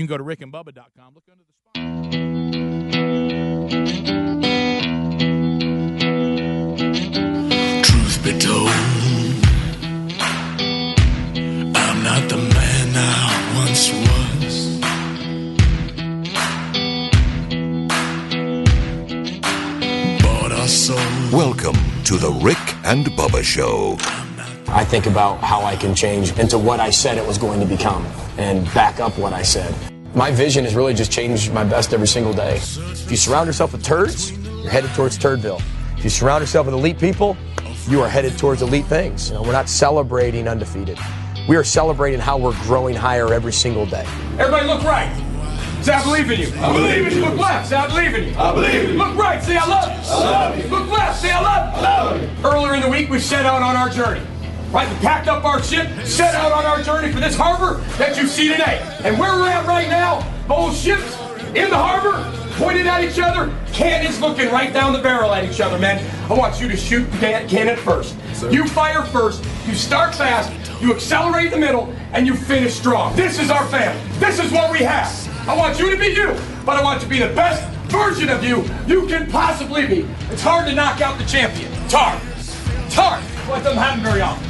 You can go to rickandbubba.com. Look under the Truth be told, I'm not the man I once was. Bought or sold. Welcome to the Rick and Bubba Show. I think about how I can change into what I said it was going to become and back up what I said. My vision has really just changed my best every single day. If you surround yourself with turds, you're headed towards Turdville. If you surround yourself with elite people, you are headed towards elite things. You know, we're not celebrating undefeated. We are celebrating how we're growing higher every single day. Everybody look right. Say, I believe in you. I believe in you. Look left. Say, I believe in you. I believe in you. Look right. Say, I love you. I love you. Look left. Say, I love you. I love you. Earlier in the week, we set out on our journey. Right, we packed up our ship, set out on our journey for this harbor that you see today. And where we're at right now, both ships in the harbor, pointed at each other, cannons looking right down the barrel at each other, man. I want you to shoot the can- cannon first. You fire first, you start fast, you accelerate the middle, and you finish strong. This is our family. This is what we have. I want you to be you, but I want you to be the best version of you you can possibly be. It's hard to knock out the champion. It's hard. It's hard. Well, it doesn't happen very often.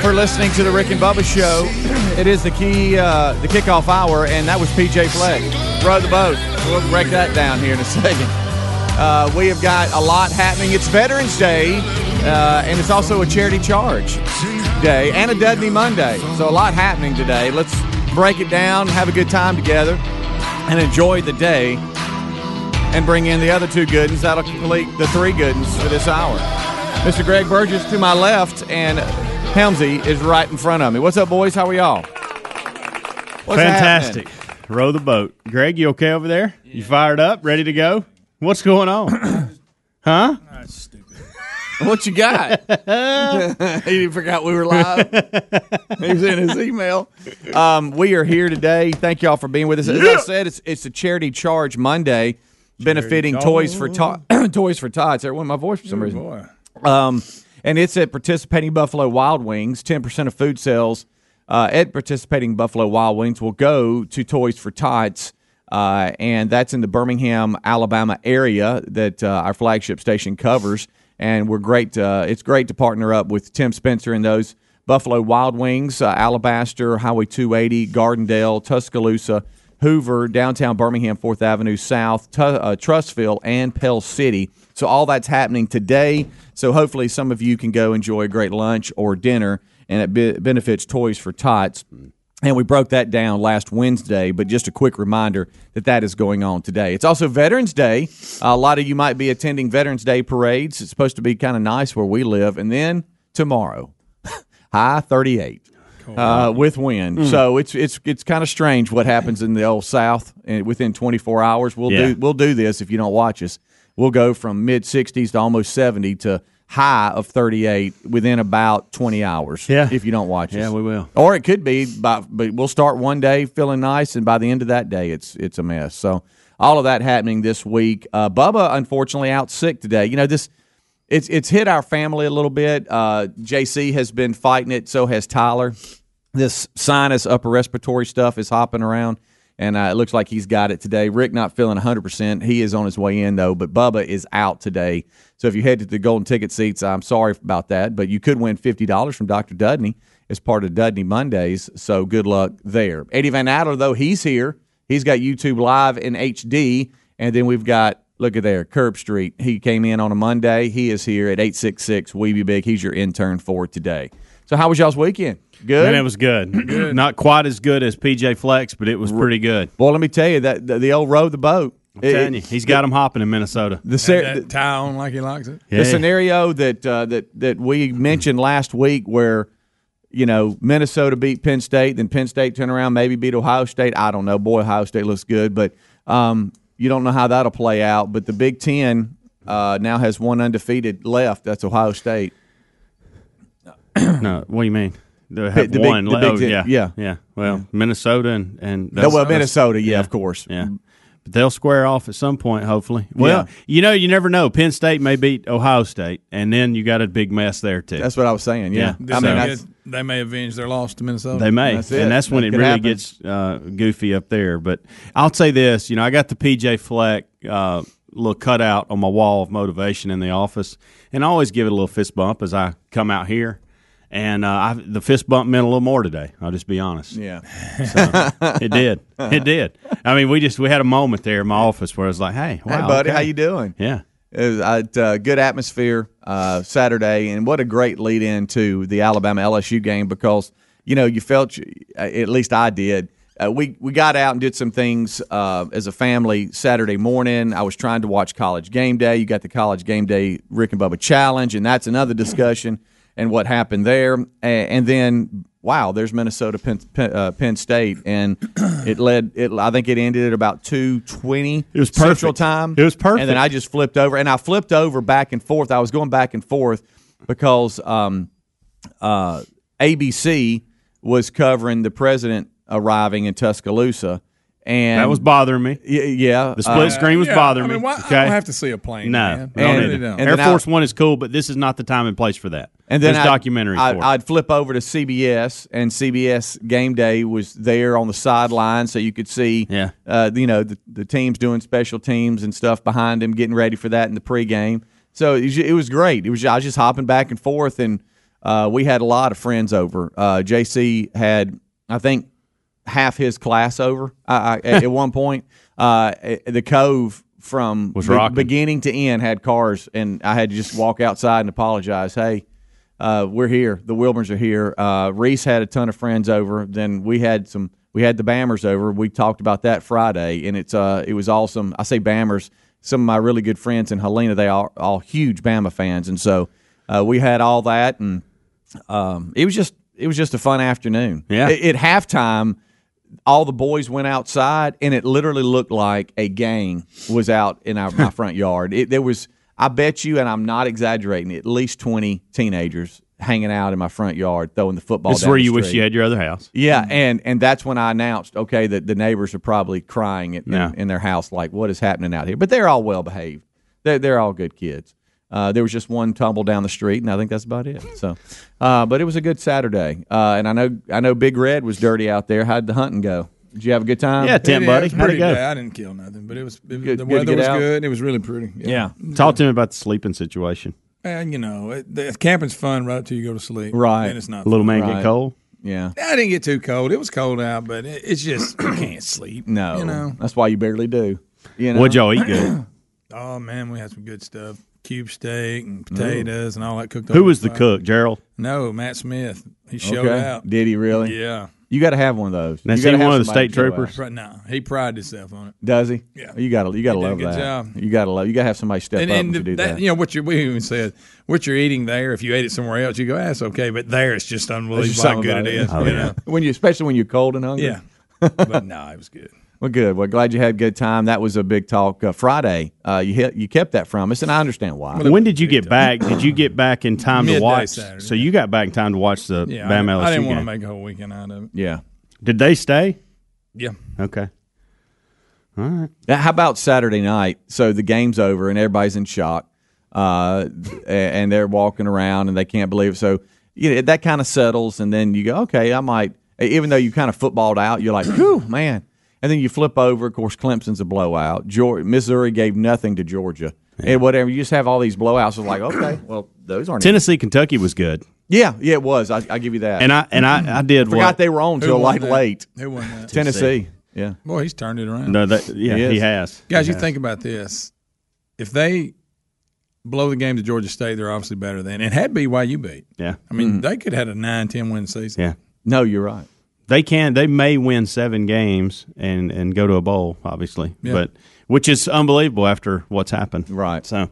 for listening to the Rick and Bubba Show. It is the key, uh, the kickoff hour, and that was PJ Fleck. Row the boat. We'll break that down here in a second. Uh, we have got a lot happening. It's Veterans Day, uh, and it's also a charity charge day and a Dudney Monday. So a lot happening today. Let's break it down, have a good time together, and enjoy the day and bring in the other two good ones. That'll complete the three good ones for this hour. Mr. Greg Burgess to my left, and Helmsy is right in front of me. What's up, boys? How are y'all? What's Fantastic. happening? Row the boat. Greg, you okay over there? You fired up, ready to go? What's going on? huh? Stupid. What you got? he forgot we were live. he was in his email. Um, we are here today. Thank y'all for being with us. As I said, it's it's a charity charge Monday, benefiting Toys for Tot. Toys for Tots. Went my voice for some reason. Um, and it's at participating Buffalo Wild Wings. Ten percent of food sales uh, at participating Buffalo Wild Wings will go to Toys for Tots. Uh, and that's in the Birmingham, Alabama area that uh, our flagship station covers. And we're great. Uh, it's great to partner up with Tim Spencer and those Buffalo Wild Wings, uh, Alabaster, Highway 280, Gardendale, Tuscaloosa, Hoover, downtown Birmingham, Fourth Avenue South, Tu- uh, Trussville, and Pell City. So all that's happening today. So hopefully some of you can go enjoy a great lunch or dinner, and it be- benefits Toys for Tots. And we broke that down last Wednesday, but just a quick reminder that that is going on today. It's also Veterans Day. a lot of you might be attending Veterans Day parades. It's supposed to be kind of nice where we live. And then tomorrow, high 38 uh, with wind. So it's it's it's kind of strange what happens in the old South and within 24 hours. We'll Yeah. do we'll do this if you don't watch us. We'll go from mid 60s to almost 70 to high of 38 within about 20 hours. Yeah. if you don't watch it. Yeah, us. we will. Or it could be, by, but we'll start one day feeling nice, and by the end of that day, it's it's a mess. So all of that happening this week. Uh, Bubba, unfortunately, out sick today. You know this. It's it's hit our family a little bit. Uh, JC has been fighting it. So has Tyler. This sinus upper respiratory stuff is hopping around, and uh, it looks like he's got it today. Rick not feeling 100. percent He is on his way in though, but Bubba is out today. So if you head to the golden ticket seats, I'm sorry about that, but you could win fifty dollars from Dr. Dudney as part of Dudney Mondays. So good luck there. Eddie Van Adler though he's here. He's got YouTube live in HD, and then we've got look at there Curb Street. He came in on a Monday. He is here at eight six six. We be big. He's your intern for today. So how was y'all's weekend? Good. And it was good. good. Not quite as good as PJ Fleck's, but it was pretty good. Well, let me tell you that the, the old row the boat. I'm telling you, he's got them hopping in Minnesota. The, ser- that town like he likes it. the scenario that uh, that that we mentioned last week, where you know, Minnesota beat Penn State, then Penn State turn around, maybe beat Ohio State. I don't know. Boy, Ohio State looks good, but um, you don't know how that'll play out. But the Big Ten uh, now has one undefeated left. That's Ohio State. no, what do you mean? They have the big- one. the le- Big oh, Ten- yeah, yeah. yeah. Well, Minnesota and and No, well, Minnesota, yeah, of course. Yeah. But they'll square off at some point, hopefully. Well, Yeah. you know, you never know. Penn State may beat Ohio State, and then you got a big mess there too. That's what I was saying. Yeah, Yeah. I They mean, may- that's, they may avenge their loss to Minnesota. They may, That's it. and that's when That it really happen. gets uh, goofy up there. But I'll say this: you know, I got the PJ Fleck uh, little cutout on my wall of motivation in the office, and I always give it a little fist bump as I come out here. And uh, I, the fist bump meant a little more today. I'll just be honest. yeah. It did. It did. I mean, we just we had a moment there in my office where I was like, "Hey, wow, hey, buddy, okay. how you doing? Yeah, It was uh, good atmosphere uh, Saturday, and what a great lead in to the Alabama LSU game because you know you felt, at least I did. Uh, we we got out and did some things uh, as a family Saturday morning. I was trying to watch College Game Day. You got the College Game Day Rick and Bubba Challenge, and that's another discussion and what happened there. And then wow, there's Minnesota Penn, Penn, uh, Penn State, and it led. It I think it ended at about two twenty. It was Central. Time. It was perfect. And then I just flipped over, and I flipped over back and forth. I was going back and forth because um, uh, ABC was covering the president arriving in Tuscaloosa, and that was bothering me. y- yeah. The split uh, screen was Yeah, bothering I mean, me. why, okay, I don't have to see a plane. no, man. don't And- need it. don't. and Air then I- Force One is cool, but this is not the time and place for that. And then There's I'd- documentaries I'd, for. I'd flip over to CBS, and CBS Game Day was there on the sideline, so you could see, Yeah. uh, you know, the, the teams doing special teams and stuff behind them, getting ready for that in the pregame. So it was, it was great. It was I was just hopping back and forth, and uh, we had a lot of friends over. Uh, JC had, I think, half his class over I, I, at, one point. Uh, the Cove from Was be- beginning to end had cars, and I had to just walk outside and apologize. Hey, uh, we're here. The Wilburns are here. Uh, Reese had a ton of friends over. Then we had some. We had the Bammers over. We talked about that Friday, and it's uh, it was awesome. I say Bammers. Some of my really good friends in Helena, they are all huge Bama fans, and so uh, we had all that, and um, it was just it was just a fun afternoon. Yeah. At, at halftime, all the boys went outside, and it literally looked like a gang was out in our, my front yard. It, there was, I bet you, and I'm not exaggerating, at least 20 teenagers hanging out in my front yard throwing the football. this is where you wish you had your other house. Yeah, and and that's when I announced, okay, that the neighbors are probably crying in, Yeah. in, their house, like, what is happening out here? But they're all well behaved. They're they're all good kids. Uh, there was just one tumble down the street, and I think that's about it. So, uh, but it was a good Saturday, uh, and I know I know Big Red was dirty out there. How'd the hunting go? Did you have a good time? Yeah, Tim, It- buddy, it how'd it pretty go? good. I didn't kill nothing, but it was it, Good- the good weather get was out? good. and It was really pretty. yeah, Talk to me about the sleeping situation. and you know, it, the, camping's fun right till you go to sleep. Right. and it's not. A little fun. man Right. get cold. yeah. I didn't get too cold. It was cold out, but it, it's just you can't sleep. No, you know. that's why you barely do. You know, What'd y'all eat good? Oh man, we had some good stuff. Cube steak and potatoes and all that cooked. Up. Who was the fire. cook? Gerald. No, Matt Smith. He showed okay. out. Did he really? Yeah. You got to have one of those. Now, You is gotta he one of the state troopers? out. Right now, he prided himself on it. Does he? Yeah. You got to you got to He did a love that. job. You got to love. You got to have somebody step And, up and to do that, that. you know what you we even said what you're eating there. If you ate it somewhere else, you go, that's okay. But there, it's just unbelievable There's how good it is. about is. it. you know? when you especially when you're cold and hungry. Yeah. but no, it was good. Well, good. Well, glad you had a good time. That was a big talk uh, Friday. Uh, you hit, you kept that from us, and I understand why. When did you get back? Did you get back in time to watch? Saturday. So you got back in time to watch the Yeah, Bama I, LSU I didn't want to make a whole weekend out of it. yeah. Did they stay? Yeah. Okay. All right. Now, How about Saturday night? So the game's over and everybody's in shock, uh, and they're walking around and they can't believe it. So you know, that kind of settles, and then you go, okay, I might. Even though you kind of footballed out, you're like, whew, man. And then you flip over. Of course, Clemson's a blowout. Georgia, Missouri gave nothing to Georgia, and whatever. You just have all these blowouts. It's like, okay, well, those aren't. Tennessee, Kentucky was good, Yeah, yeah, it was. I, I give you that. and I and I, I did forgot what? they were on Who till like that? late. Who won that? Tennessee. Yeah. Boy, he's turned it around. No, that, yeah, He he, has. Guys, He you has. think about this. If they blow the game to Georgia State, they're obviously better than. And had BYU beat. Yeah, I mean, mm-hmm. they could have had a 9 10 win season. yeah. No, you're right. They can. They may win seven games and and go to a bowl, obviously, Yeah. but which is unbelievable after what's happened. Right. So,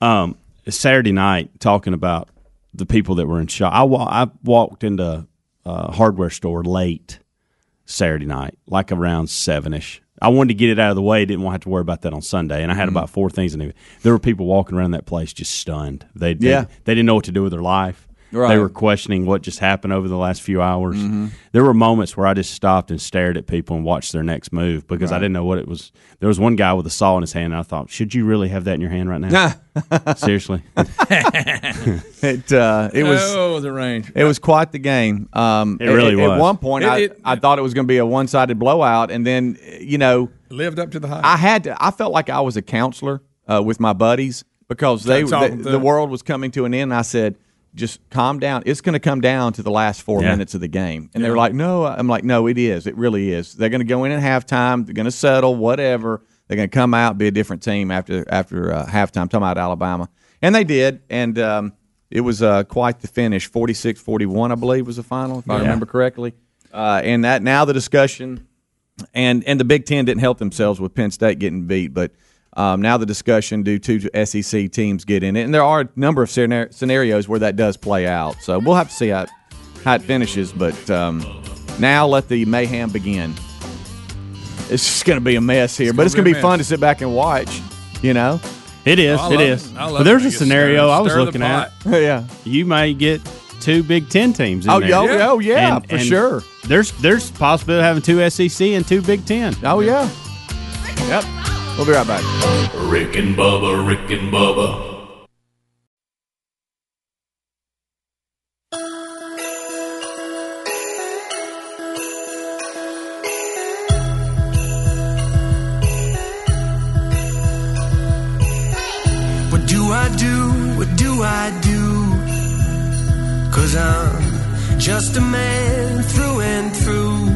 um, Saturday night talking about the people that were in shock. I, wa- I walked into a hardware store late Saturday night, like around seven ish. I wanted to get it out of the way. Didn't want to have to worry about that on Sunday, and I had Mm-hmm. about four things. And there were people walking around that place just stunned. They, they Yeah. they didn't know what to do with their life. Right. Mm-hmm. They were questioning what just happened over the last few hours. There were moments where I just stopped and stared at people and watched their next move because I didn't know what it was. There was one guy with a saw in his hand, and I thought, should you really have that in your hand right now? Seriously, It uh, it was oh, the range. it was quite the game. Um, It really at, was. At one point, It- I, it- I thought it was going to be a one sided blowout, and then you know Lived up to the hype. I had to. I felt like I was a counselor uh, with my buddies because they Talk the, the world was coming to an end. And I said, just calm down. It's going to come down to the last four Yeah. minutes of the game. And they were like, no. I'm like, no, it is. It really is. They're going to go in at halftime. They're going to settle whatever. They're going to come out be a different team after after uh, halftime. Talking about Alabama, and they did. And um, it was uh, quite the finish. 46-41, I believe, was the final, if I remember correctly. Uh, and that now the discussion and and the Big Ten didn't help themselves with Penn State getting beat, but um, now the discussion do two SEC teams get in it, and there are a number of scenarios where that does play out. So we'll have to see how it, how it finishes. But um, now let the mayhem begin. It's just going to be a mess here, but it's gonna going to be be fun to sit back and watch. You know, it is. I it love is. it. I But there's a scenario stirred- I was looking at. yeah. You may get two Big Ten teams. In Oh, there. yeah, oh, oh, yeah, And- for and sure. There's there's possibility of having two SEC and two Big Ten. Oh yeah. Yep. We'll be right back. Rick and Bubba, Rick and Bubba. What do I do? What do I do? Cause I'm just a man through and through.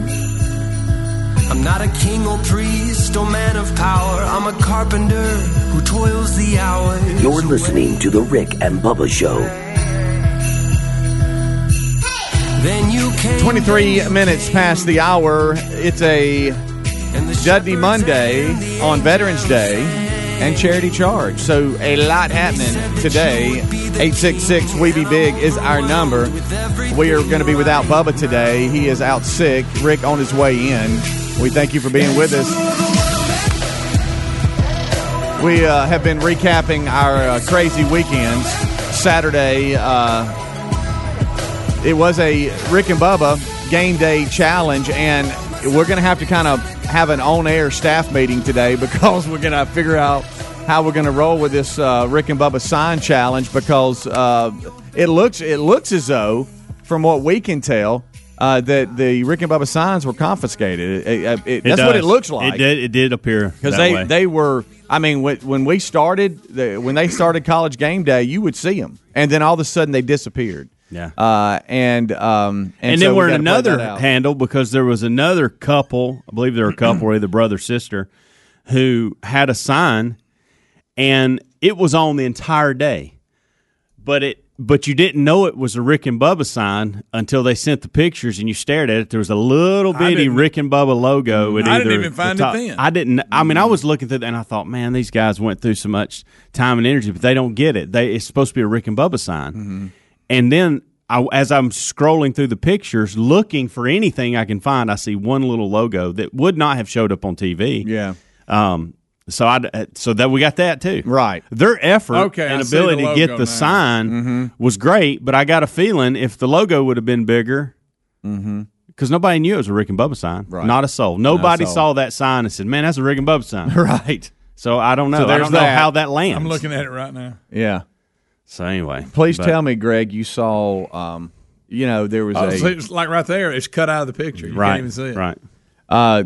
I'm not a king or priest or man of power. I'm a carpenter who toils the hours. You're listening to The Rick and Bubba Show. Then you came 23 minutes past the hour. It's a and Dudney Monday on Veterans Day and Charity Charge. So a lot happening today. 866 We Be Big is our number. We are going to be without Bubba today. He is out sick. Rick on his way in. We thank you for being with us. We uh, have been recapping our uh, crazy weekends. Saturday, uh, it was a Rick and Bubba game day challenge, and we're going to have to kind of have an on air staff meeting today because we're going to figure out how we're going to roll with this uh, Rick and Bubba sign challenge because uh, it looks it looks as though, from what we can tell. Uh, that the Rick and Bubba signs were confiscated. It- it- it- that's what it looks like It did. It did appear because they way. they were. I mean, when, when we started, the, when they started college game day, you would see them, and then all of a sudden they disappeared. Yeah. Uh, and um, and, and so then we we're in another handle because there was another couple. I believe they were a couple, or either brother sister, who had a sign, and it was on the entire day. But it, but you didn't know it was a Rick and Bubba sign until they sent the pictures, and you stared at it. There was a little bitty Rick and Bubba logo. At I didn't even the find it then. I didn't. I mean, I was looking through, that and I thought, man, these guys went through so much time and energy, but they don't get it. They it's supposed to be a Rick and Bubba sign, Mm-hmm. and then. I, as I'm scrolling through the pictures, looking for anything I can find, I see one little logo that would not have showed up on TV. Yeah. Um. So I so that we got that too. Right. Their effort Okay, and see ability to get the now. sign was great, but I got a feeling if the logo would have been bigger, because nobody knew it was a Rick and Bubba sign. Right. Not a soul. Nobody soul. saw that sign and said, "Man, that's a Rick and Bubba sign." Right. So I don't know. So I don't know that. how that lands. I'm looking at it right now. Yeah. So anyway, Please but- tell me, Greg, you saw. Um, you know, there was Oh, a so it's like right there. It's cut out of the picture. You Right. can't even see it. Right. uh,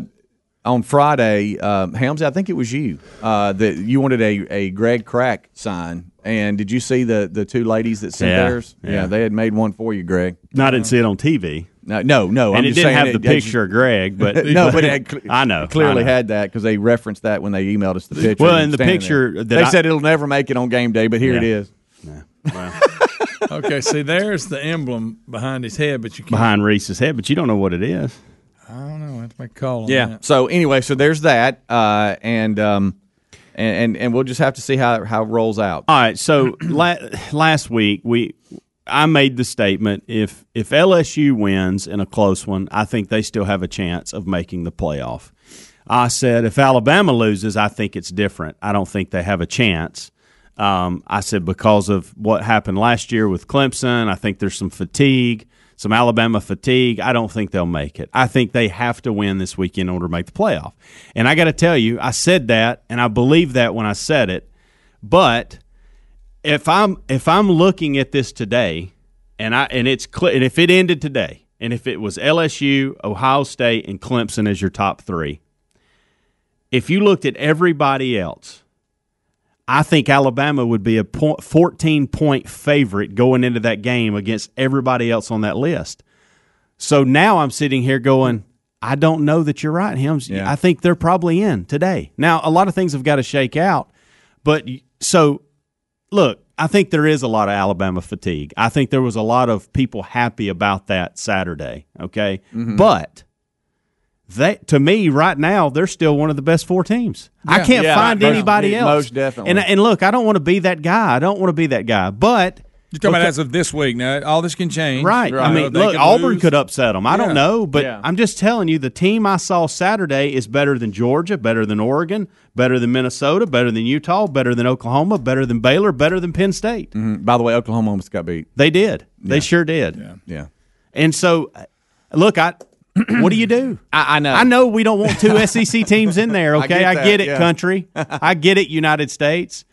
on Friday, um, Helms. I think it was you uh, that you wanted a, a Greg Crack sign. And did you see the the two ladies that sent Yeah, theirs? yeah. they had made one for you, Greg. No, I didn't see it on TV, No, no, no. and I'm it just didn't have it- the picture of Greg, but no, but it had cl- I know clearly I know. had that because they referenced that when they emailed us the picture. Well, and and the picture that they I- said it'll never make it on game day, but here it is. Yeah. is. Well, Okay, see, there's the emblem behind his head, but you can't. behind Reese's head, but you don't know what it is. I don't know. I have to make a call on Yeah. that. So anyway, so there's that, uh, and um, and, and and we'll just have to see how how it rolls out. All right. So la- last week we I made the statement if if LSU wins in a close one, I think they still have a chance of making the playoff. I said if Alabama loses, I think it's different. I don't think they have a chance. Um, I said because of what happened last year with Clemson, I think there's some fatigue, some Alabama fatigue. I don't think they'll make it. I think they have to win this weekend in order to make the playoff. And I got to tell you, I said that, and I believe that when I said it. But if I'm if I'm looking at this today, and I and it's cl- and if it ended today, and if it was LSU, Ohio State, and Clemson as your top three, if you looked at everybody else, I think Alabama would be a point, 14 point favorite going into that game against everybody else on that list. So now I'm sitting here going, I don't know that you're right, Hims. Yeah. I think they're probably in today. Now, a lot of things have got to shake out, but so look, I think there is a lot of Alabama fatigue. I think there was a lot of people happy about that Saturday. Okay, mm-hmm. but they to me right now they're still one of the best four teams. I can't Yeah, find most- anybody else. most definitely. And and look, I don't want to be that guy. I don't want to be that guy. But You're talking about as of this week. Now, all this can change. Right. I mean, look, could Auburn lose. could upset them. I Yeah. don't know, but Yeah. I'm just telling you, the team I saw Saturday is better than Georgia, better than Oregon, better than Minnesota, better than Utah, better than Oklahoma, better than Baylor, better than Penn State. Mm, By the way, Oklahoma almost got beat. They did. They sure did. Yeah. yeah. And so, look, I. what do you do? I, I know. I know we don't want two SEC teams in there. Okay, I get get, it, yeah. country. I get it, United States.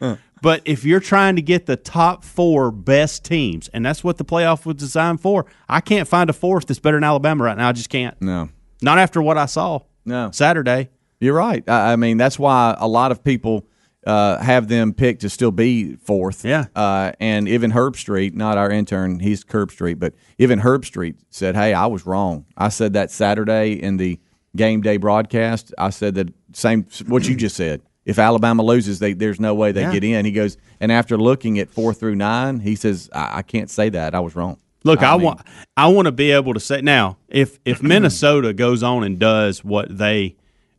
But if you're trying to get the top four best teams, and that's what the playoff was designed for, I can't find a fourth that's better than Alabama right now. I just can't. No. Not after what I saw. No. Saturday. You're right. I, I mean, that's why a lot of people uh, have them picked to still be fourth. Yeah. Uh, and even Herbstreit, not our intern, he's Curb Street, but even Herbstreit said, "Hey, I was wrong. I said that Saturday in the game day broadcast. I said that same what you just said. If Alabama loses, they, there's no way they Yeah. get in." He goes, and after looking at four through nine, he says, "I, I can't say that. I was wrong." Look, I, mean- want I want to be able to say now if if Minnesota goes on and does what they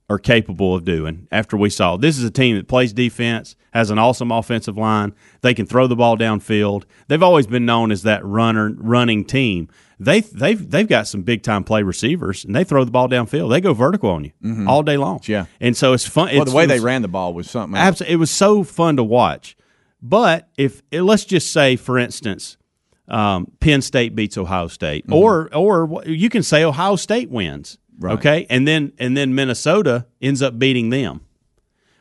are capable of doing after we saw this is a team that plays defense, has an awesome offensive line, they can throw the ball downfield. They've always been known as that runner running team. They they've they've got some big time play receivers and they throw the ball downfield. They go vertical on you all day long. Mm-hmm. Yeah. and so it's fun. Well, it's, the way they ran the ball was something. Absolutely, it was so fun to watch. But if let's just say, for instance, um, Penn State beats Ohio State, or or you can say Ohio State wins, okay, and then and then Minnesota ends up beating them.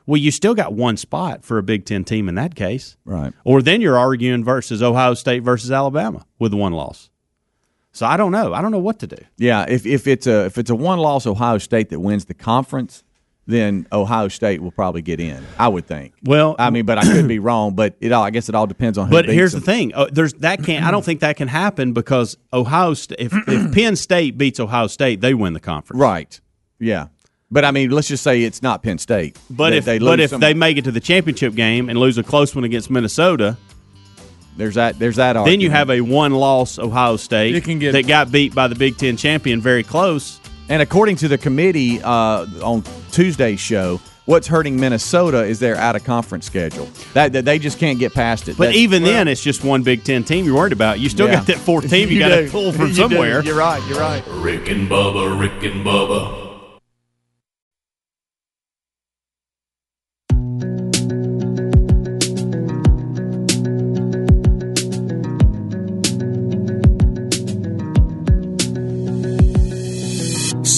Well, you still got one spot for a Big Ten team in that case, Right. Or then you're arguing versus Ohio State versus Alabama with one loss. So I don't know. I don't know what to do. Yeah, if, if it's a if it's a one loss Ohio State that wins the conference, then Ohio State will probably get in. I would think. Well, I mean, but I could be wrong. But it all I guess it all depends on. Who But here's them. the thing: uh, there's that can't. I don't think that can happen because Ohio. State. if, if Penn State beats Ohio State, they win the conference. right? Yeah, but I mean, let's just say it's not Penn State. But if they but if some- they make it to the championship game and lose a close one against Minnesota, there's that there's that. then you have a one-loss Ohio State You can get- that got beat by the Big Ten champion very close. And according to the committee uh, on Tuesday's show, what's hurting Minnesota is their out of conference schedule. That, that they just can't get past it. But That- even then, it's just one Big Ten team you're worried about. You still Yeah. got that fourth team you, got to pull from You do. somewhere. You're right. You're right. Rick and Bubba, Rick and Bubba.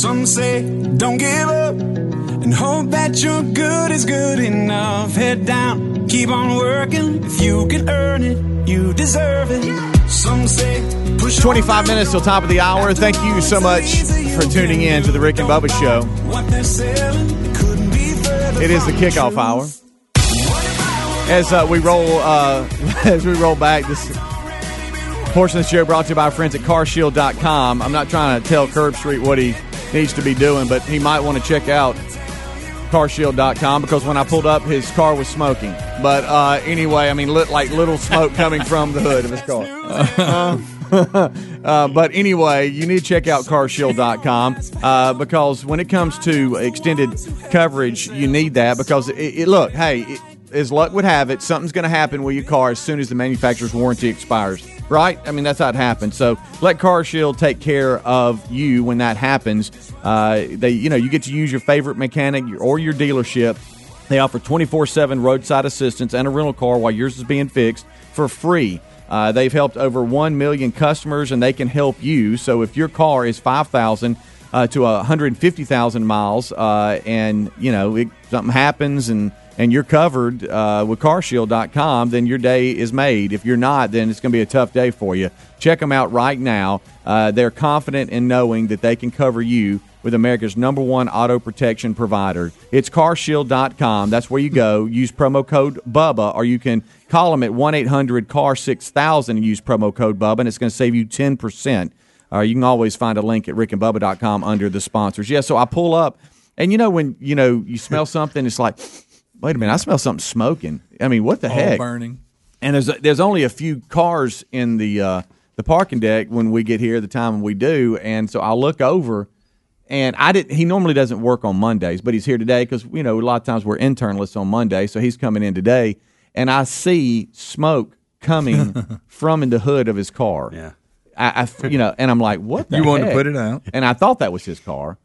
Some say don't give up and hope that your good is good enough. Head down, keep on working. If you can earn it, you deserve it. Some say push 25 minutes till top of the hour. Thank you so much for tuning in to the Rick and Bubba Show. What they're selling couldn't be further It is the kickoff hour. As uh, we roll, uh, as we roll back, this portion of the show brought to you by our friends at CarShield.com. I'm not trying to tell Curb Street what he needs to be doing, but he might want to check out CarShield.com because when I pulled up, his car was smoking. But uh, anyway, I mean, lit, like little smoke coming from the hood of his car. Uh, but anyway, you need to check out carshield.com uh, because when it comes to extended coverage, you need that because it, it, look, hey, it, as luck would have it, something's going to happen with your car as soon as the manufacturer's warranty expires. Right? I mean, that's how it happens. So let CarShield take care of you when that happens. Uh, they, you know, you get to use your favorite mechanic or your dealership. They offer 24 7 roadside assistance and a rental car while yours is being fixed for free. Uh, they've helped over 1 million customers and they can help you. So if your car is 5,000 uh, to 150,000 miles uh, and, you know, it, something happens and and you're covered uh, with carshield.com, then your day is made. If you're not, then it's going to be a tough day for you. Check them out right now. Uh, they're confident in knowing that they can cover you with America's number one auto protection provider. It's carshield.com. That's where you go. Use promo code BUBBA, or you can call them at 1 800 CAR 6000 and use promo code BUBBA, and it's going to save you 10%. Uh, you can always find a link at rickandbubba.com under the sponsors. Yeah, so I pull up, and you know, when you know you smell something, it's like, wait a minute, I smell something smoking. I mean, what the All heck? burning. And there's there's only a few cars in the uh, the parking deck when we get here the time we do, and so I look over, and I didn't. He normally doesn't work on Mondays, but he's here today because you know a lot of times we're internless on Monday, so he's coming in today, and I see smoke coming from in the hood of his car. Yeah. I, I- you know, and I'm like, what? The You wanted to put it out. and I thought that was his car,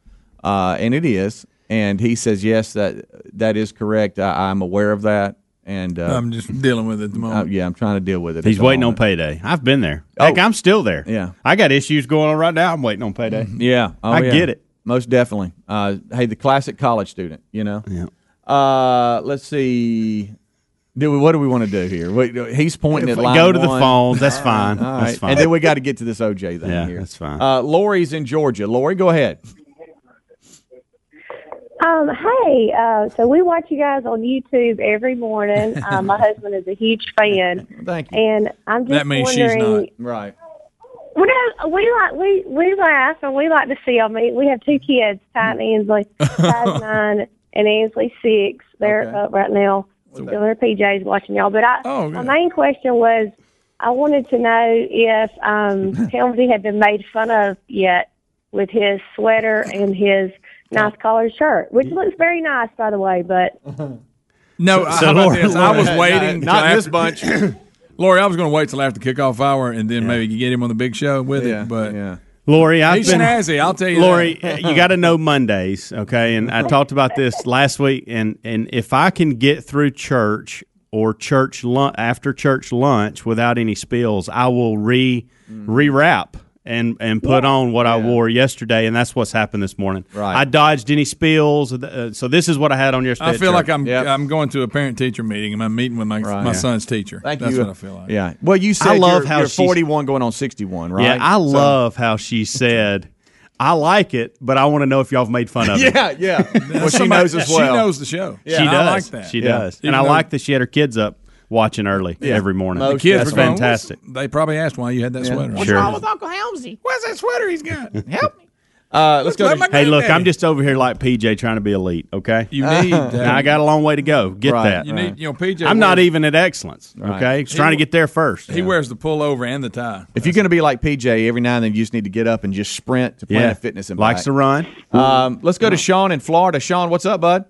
uh, and it is. And he says, yes, that that is correct. I, I'm aware of that, and uh, I'm just dealing with it at the uh, moment. yeah, I'm trying to deal with it. He's at the waiting on payday. I've been there. Oh. Heck, I'm still there. Yeah. I got issues going on right now. I'm waiting on payday. Yeah, oh, I yeah. get it. most definitely. Uh, hey, the classic college student, you know. Yeah. Uh, let's see. Do we? What do we want to do here? Wait, he's pointing at line Go to the one. phones. That's fine. All That's fine. and then we got to get to this OJ thing Yeah, here. that's fine. Uh, Lori's in Georgia. Lori, go ahead. Um, hey, uh, so we watch you guys on YouTube every morning. Um, my husband is a huge fan, Thank you. and I'm just That means she's not. Right. We we like we we laugh and we like to see them. We we have two kids, Ty and Ainsley, Ty's nine and Ainsley six. They're Okay. up right now. Still their PJs watching y'all. But I, Oh, my main question was, I wanted to know if um, Helmsy had been made fun of yet with his sweater and his nice collared shirt, which looks very nice, by the way. But No, So, how about Lori- this? I was waiting. not till this bunch. Lori, I was going to wait till after kickoff hour and then maybe you get him on the big show with Yeah, it. But yeah. Lori, I've he's been snazzy. I'll tell you, Lori, that. you got to know Mondays, okay? And I talked about this last week, and and if I can get through church or church lunch after church lunch without any spills, I will re mm. rewrap and and put on what I wore yesterday, and that's what's happened this morning. Right. I dodged any spills, uh, so this is what I had on yesterday. I feel like. I'm Yep. I'm going to a parent teacher meeting and I'm meeting with my Right. my Yeah. son's teacher. Thank That's you. what I feel like. Yeah. Well, you said I love you're, how you're 41 going on 61, right? Yeah, I So- love how she said. I like it, but I want to know if y'all have made fun of it. Yeah, yeah. well, she knows as well. She knows the show. she I does. like that. She Yeah. does, Even and I though- like that she had her kids up watching early every morning. Most The kids That's were going, fantastic. "What's-" They probably asked why you had that sweater. What's sure. Wrong with Uncle Helmsy? Where's that sweater he's got? Help me. Uh, let's go. Let To, my Hey, look, granddaddy. I'm just over here like PJ trying to be elite. Okay, You need. Now, I got a long way to go. Get Right. that. You need. You know, PJ. I'm not even at excellence. Okay, Just trying to get there first. He wears the pullover and the tie. if you're going to be like PJ, every now and then you just need to get up and just sprint to Planet yeah, Fitness and likes back. to run. Um, let's go to Sean in Florida. Sean, what's up, bud?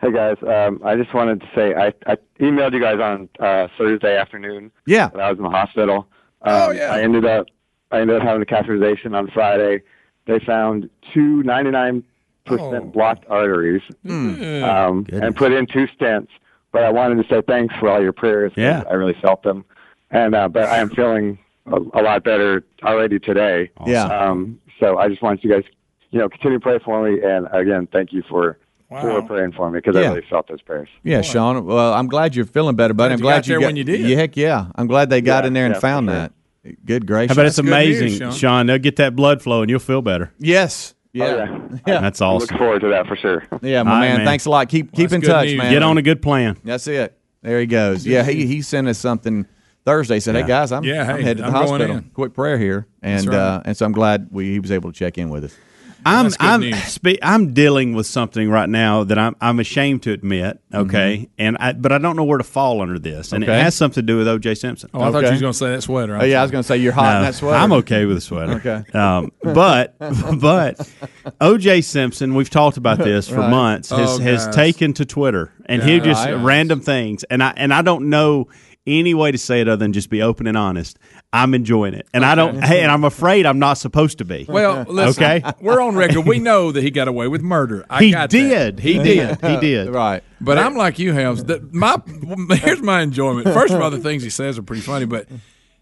Hey guys, um, I just wanted to say I, I emailed you guys on uh, Thursday afternoon. Yeah. I was in the hospital. Um, Oh, yeah. I ended up I ended up having a catheterization on Friday. They found two 99 Oh. percent blocked arteries, Hmm. um, and put in two stents. But I wanted to say thanks for all your prayers. Yeah. I really felt them, and uh, but I am feeling a, a lot better already today. Yeah. Um, so I just wanted you guys, you know, continue to pray for me, and again, thank you for for were praying for me because Yeah. I really felt those prayers. Yeah, Sean. Well, I'm glad you're feeling better, buddy. I'm glad you glad got there when you did. Yeah, heck yeah. I'm glad they got Yeah, in there and yeah, found sure. that. Good gracious. How about it's good news, amazing, Sean. Sean. They'll get that blood flow and you'll feel better. yes. Yeah. Oh, yeah. Yeah. That's I awesome. look forward to that for sure. Yeah, my All right, man. man. Thanks a lot. Keep keep that's in touch, news. man. Get on a good plan. That's it. There he goes. Yeah, he he sent us something Thursday. He said, "Hey guys, I'm, Yeah, I'm hey, headed to the I'm going hospital. in." Quick prayer here." And right. uh, and so I'm glad we, he was able to check in with us. I'm I'm spe- I'm dealing with something right now that I'm I'm ashamed to admit. Okay, and I but I don't know where to fall under this, and Okay. it has something to do with O.J. Simpson. Oh, I thought you Okay. was going to say that sweater. Oh, yeah, I was going to say you're hot in that sweater. I'm okay with the sweater. Okay. Um, but but O.J. Simpson, we've talked about this for Right. months, has, Oh, has taken to Twitter, and he just Right. random things, and I and I don't know any way to say it other than just be open and honest. I'm enjoying it, and I don't. Hey, and I'm afraid I'm not supposed to be. Well, listen, Okay. we're on record. We know that he got away with murder. I he got that. did. He did. He did. right. But I'm like you, Helms. That my here's my enjoyment. First of all, the things he says are pretty funny, but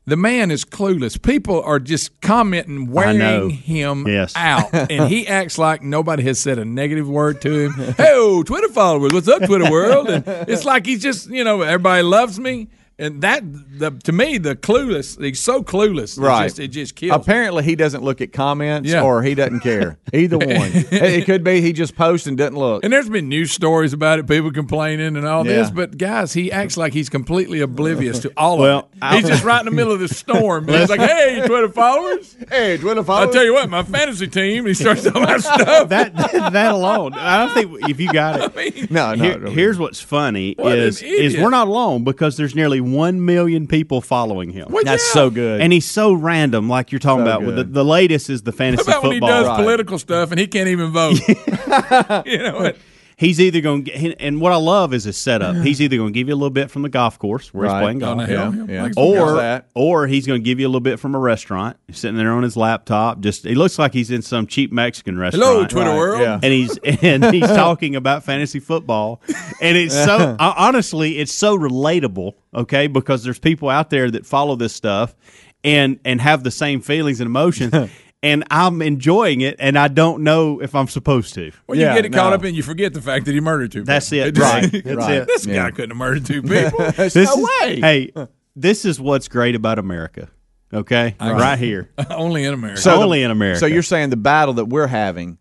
the man is clueless. People are just commenting, wearing him Yes. out, and he acts like nobody has said a negative word to him. Hey, Twitter followers, what's up, Twitter world? And it's like he's just, you know, everybody loves me. And that, the, to me, the clueless, he's so clueless. It Right. just, it just kills. me. Apparently, he doesn't look at comments Yeah. or he doesn't care. Either one. it could be he just posts and doesn't look. And there's been news stories about it, people complaining and all this. But guys, he acts like he's completely oblivious to all Well, of it. He's just right in the middle of the storm. He's like, "Hey, Twitter followers! Hey, Twitter followers I followers. tell you what, my fantasy team." He starts talking about stuff. That that alone, I don't think if you got it. no, no. Here- no. here's what's funny What an is is we're not alone because there's nearly one million people following him. Well, That's yeah. so good. And he's so random, like you're talking So about. With the, the latest is the How fantasy about when he football. does political stuff and he can't even vote? you know what? He's either going to get, and what I love is his setup. He's either going to give you a little bit from the golf course where Right. he's playing Oh, golf, Yeah, yeah. yeah. Or- or he's going to give you a little bit from a restaurant. He's sitting there on his laptop. Just he looks like he's in some cheap Mexican restaurant. Hello, Twitter Right, world. yeah. and he's and he's talking about fantasy football, and it's so uh, honestly, it's so relatable. Okay, because there's people out there that follow this stuff and and have the same feelings and emotions, and I'm enjoying it, and I don't know if I'm supposed to. Well, Yeah, you get it caught no. up and you forget the fact that he murdered two. That's people. it. just- Right. That's Right. it. This Yeah. guy couldn't have murdered two people. There's This no is- way. Hey, this is what's great about America. Okay, right here, Only in America. So the- only in America. So you're saying the battle that we're having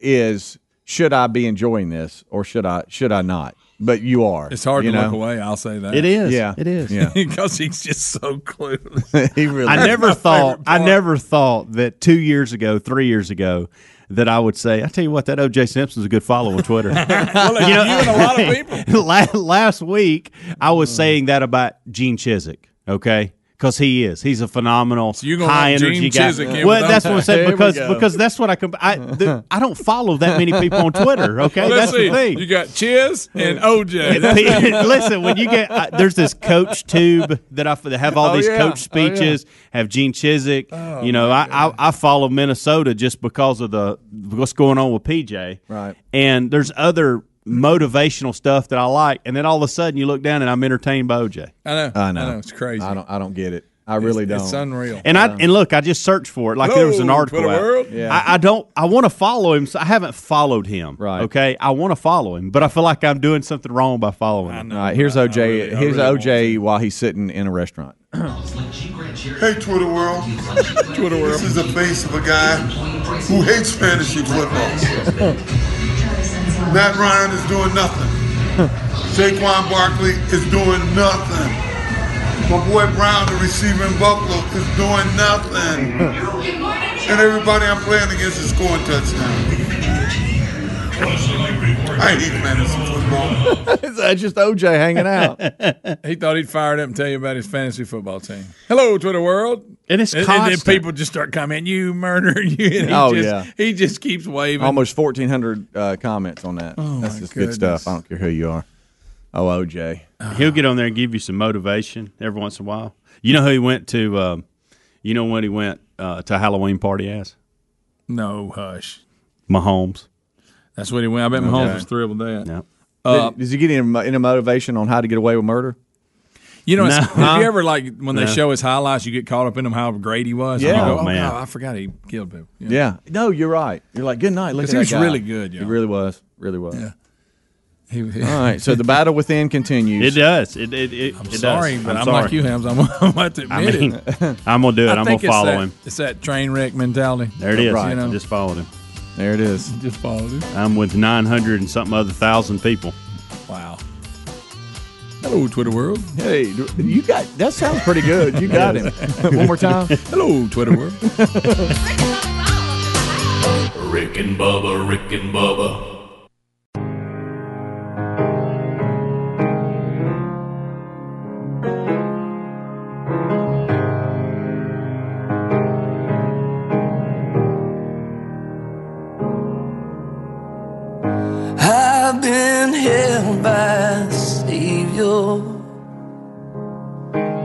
is should I be enjoying this or should I should I not? But you are. it's hard to know? look away. I'll say that. it is. Yeah. it is. Yeah. because he's just so clueless. he really. I never thought I never thought that two years ago, three years ago, that I would say, I tell you what, that OJ Simpson's a good follow on Twitter. well, you, know- and a lot of people. Last week, I was saying that about Gene Chizik. Okay. Because he is, he's a phenomenal, So you're gonna high energy Gene guy. Chizik in well, that's what I said Here because because that's what I comp- I the, I don't follow that many people on Twitter. Okay, Well, let's that's see. the thing. You got Chiz and OJ. Listen, when you get uh, there's this coach tube that I that have all Oh, these yeah. coach Oh, yeah. speeches. Have Gene Chizik. Oh, you know, I, I I follow Minnesota just because of the what's going on with PJ. Right. And there's other motivational stuff that I like, and then all of a sudden you look down and I'm entertained by OJ. I know. I know. It's crazy. I don't. I don't get it. I really don't. It's unreal. And I and look, I just searched for it. Like there was an article. Out. world. Yeah. I, I don't. I want to follow him. So I haven't followed him. Right. Okay. I want to follow him, but I feel like I'm doing something wrong by following him. All right. Here's OJ. really- here's really OJ while he's sitting in a restaurant. Hey, Twitter world. Twitter world. This is the face of a guy who hates fantasy football. Matt Ryan is doing nothing. Saquon Barkley is doing nothing. My boy Brown, the receiver in Buffalo, is doing nothing. And everybody I'm playing against is scoring touchdowns. I hate fantasy football. That's just OJ hanging out. He thought he'd fire it up and tell you about his fantasy football team. Hello, Twitter world. And it's and, and then constant. people just start commenting, "You murder you." And he Oh, just, yeah. He just keeps waving. Almost 1,400 uh, comments on that. Oh, That's my just good stuff. I don't care who you are. Oh, OJ. He'll get on there and give you some motivation every once in a while. You know who he went to? Um, you know when he went uh, to Halloween party as No, hush. Mahomes. That's what he went. I bet Mahomes was thrilled with that. Yeah. Uh, Does he get any, any motivation on how to get away with murder? You know, it's, No. have you ever like when they No. show his highlights, you get caught up in them how great he was. and Yeah. you go, Oh, oh, man. God, I forgot he killed people. Yeah. Yeah. No, you're right. You're like, good night. Look at 'Cause he was guy. really good, He y'all. really was. Really was. Yeah. He, he- All right. So the battle within continues. It does. It it, it, I'm it sorry, does. but I'm, sorry. like you, Hams. I'm, I'm about to admit I mean, it. I'm gonna do it. I I'm gonna follow that, him. It's that train wreck mentality. There it is. Right. You know. Just followed him. There it is. Just followed him. I'm with 900 and something other thousand people. Wow. Hello, Twitter world. Hey, you got that sounds pretty good. You got him. One more time. Hello, Twitter world. Rick and Bubba, Rick and Bubba.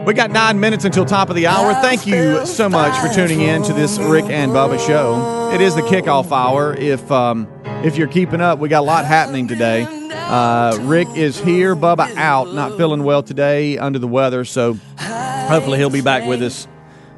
We got nine minutes until top of the hour. Thank you so much for tuning in to this Rick and Bubba show. It is the kickoff hour. If um, if you're keeping up, we got a lot happening today. Uh, Rick is here, Bubba out, not feeling well today, under the weather. So hopefully he'll be back with us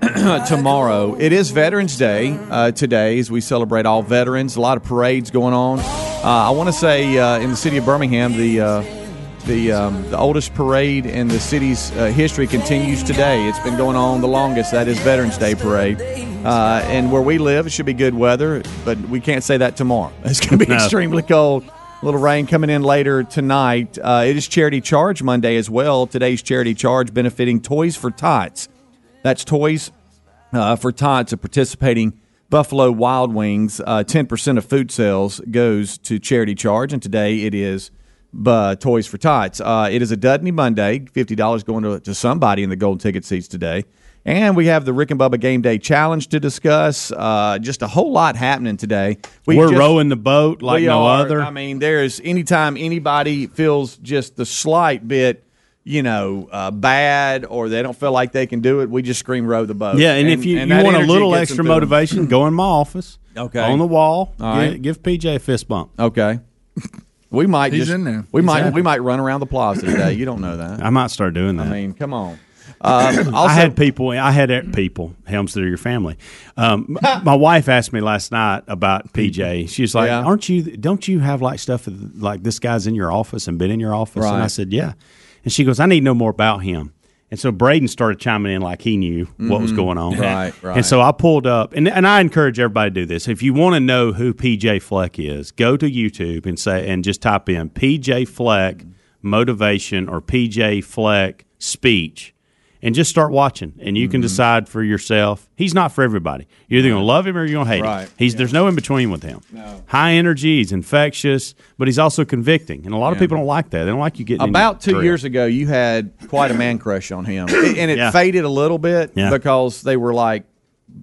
tomorrow. It is Veterans Day uh, today as we celebrate all veterans. A lot of parades going on. Uh, I want to say uh, in the city of Birmingham, the uh, the um, the oldest parade in the city's uh, history continues today. It's been going on the longest. That is Veterans Day parade. Uh, and where we live, it should be good weather, but we can't say that tomorrow. It's going to be No. extremely cold. A little rain coming in later tonight. Uh, it is Charity Charge Monday as well. Today's Charity Charge benefiting Toys for Tots. That's Toys uh, for Tots, a participating Buffalo Wild Wings. Uh, 10% of food sales goes to Charity Charge, and today it is uh, Toys for Tots. Uh, it is a Dudney Monday, $50 going to, to somebody in the golden ticket seats today. And we have the Rick and Bubba Game Day Challenge to discuss. Uh, just a whole lot happening today. We We're just- rowing the boat like no are. other. I mean, there's anytime anybody feels just the slight bit, you know, uh, bad or they don't feel like they can do it, we just scream row the boat. Yeah, and, if you, and you want a little extra motivation, go in my office. Okay. On the wall. All Gi- right. give, PJ a fist bump. Okay. We might He's just in there. we He's might happy. we might run around the plaza today. You don't know that. I might start doing that. I mean, come on. Um, also, I had people. I had e- people. Helms that are your family. Um, my wife asked me last night about PJ. She's like, Yeah. "Aren't you? Don't you have like stuff like this guy's in your office and been in your office?" And I said, "Yeah." And she goes, "I need to know more about him." And so Braden started chiming in like he knew what was Mhm. going on. Right, right. And so I pulled up, and, and I encourage everybody to do this. If you want to know who PJ Fleck is, go to YouTube and say and just type in PJ Fleck motivation or PJ Fleck speech, and just start watching. And you Mm-hmm. can decide for yourself. He's not for everybody. You're either going to love him or you're going to hate Right. him. He's there's no in between with him. No. High energy, he's infectious, but he's also convicting, and a lot of people don't like that. They don't like you getting About two years ago, you had quite a man crush on him, and it Yeah. faded a little bit Yeah. because they were like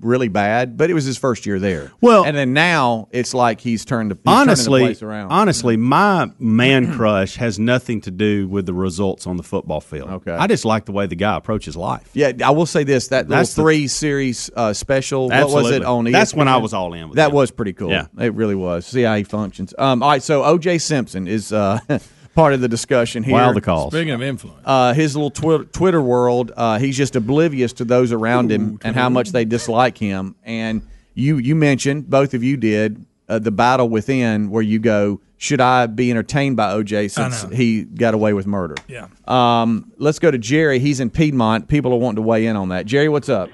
really bad. But it was his first year there. Well- and then now it's like he's turned the he's the honestly, place around. honestly, my man crush has nothing to do with the results on the football field. Okay. I just like the way the guy approaches life. Yeah, I will say this: that That's the- three series uh, special. What was it on? E That's when I was all in with that him. was pretty cool. Yeah. it really was. See how he functions. Um, all right, so OJ Simpson is uh, part of the discussion here. Wow, the calls. Speaking of influence, Uh, his little twi- Twitter world, uh, he's just oblivious to those around him and how much they dislike him. And you, you mentioned both of you did uh, the battle within, where you go, should I be entertained by OJ since he got away with murder? Yeah. Um, let's go to Jerry. He's in Piedmont. People are wanting to weigh in on that. Jerry, what's up?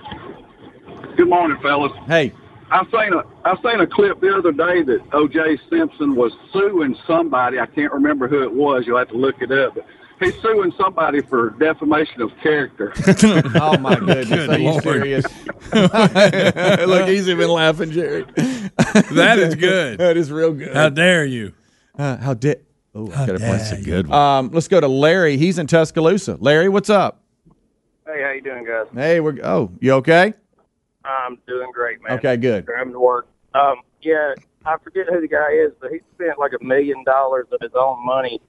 Good morning, fellas. Hey. I seen a I seen a clip the other day that O.J. Simpson was suing somebody. I can't remember who it was. You'll have to look it up. But he's suing somebody for defamation of character. oh my goodness! Good Are you Lord. serious? Look, he's even laughing, Jerry. That is good. that is real good. How dare you? Uh, how dare? Oh, I got to dare play you. Good Um, let's go to Larry. He's in Tuscaloosa. Larry, what's up? Hey, how you doing, guys? Hey, we're oh, you okay? I'm doing great, man. Okay, good. Driving to work. Um, yeah, I forget who the guy is, but he spent like a million dollars of his own money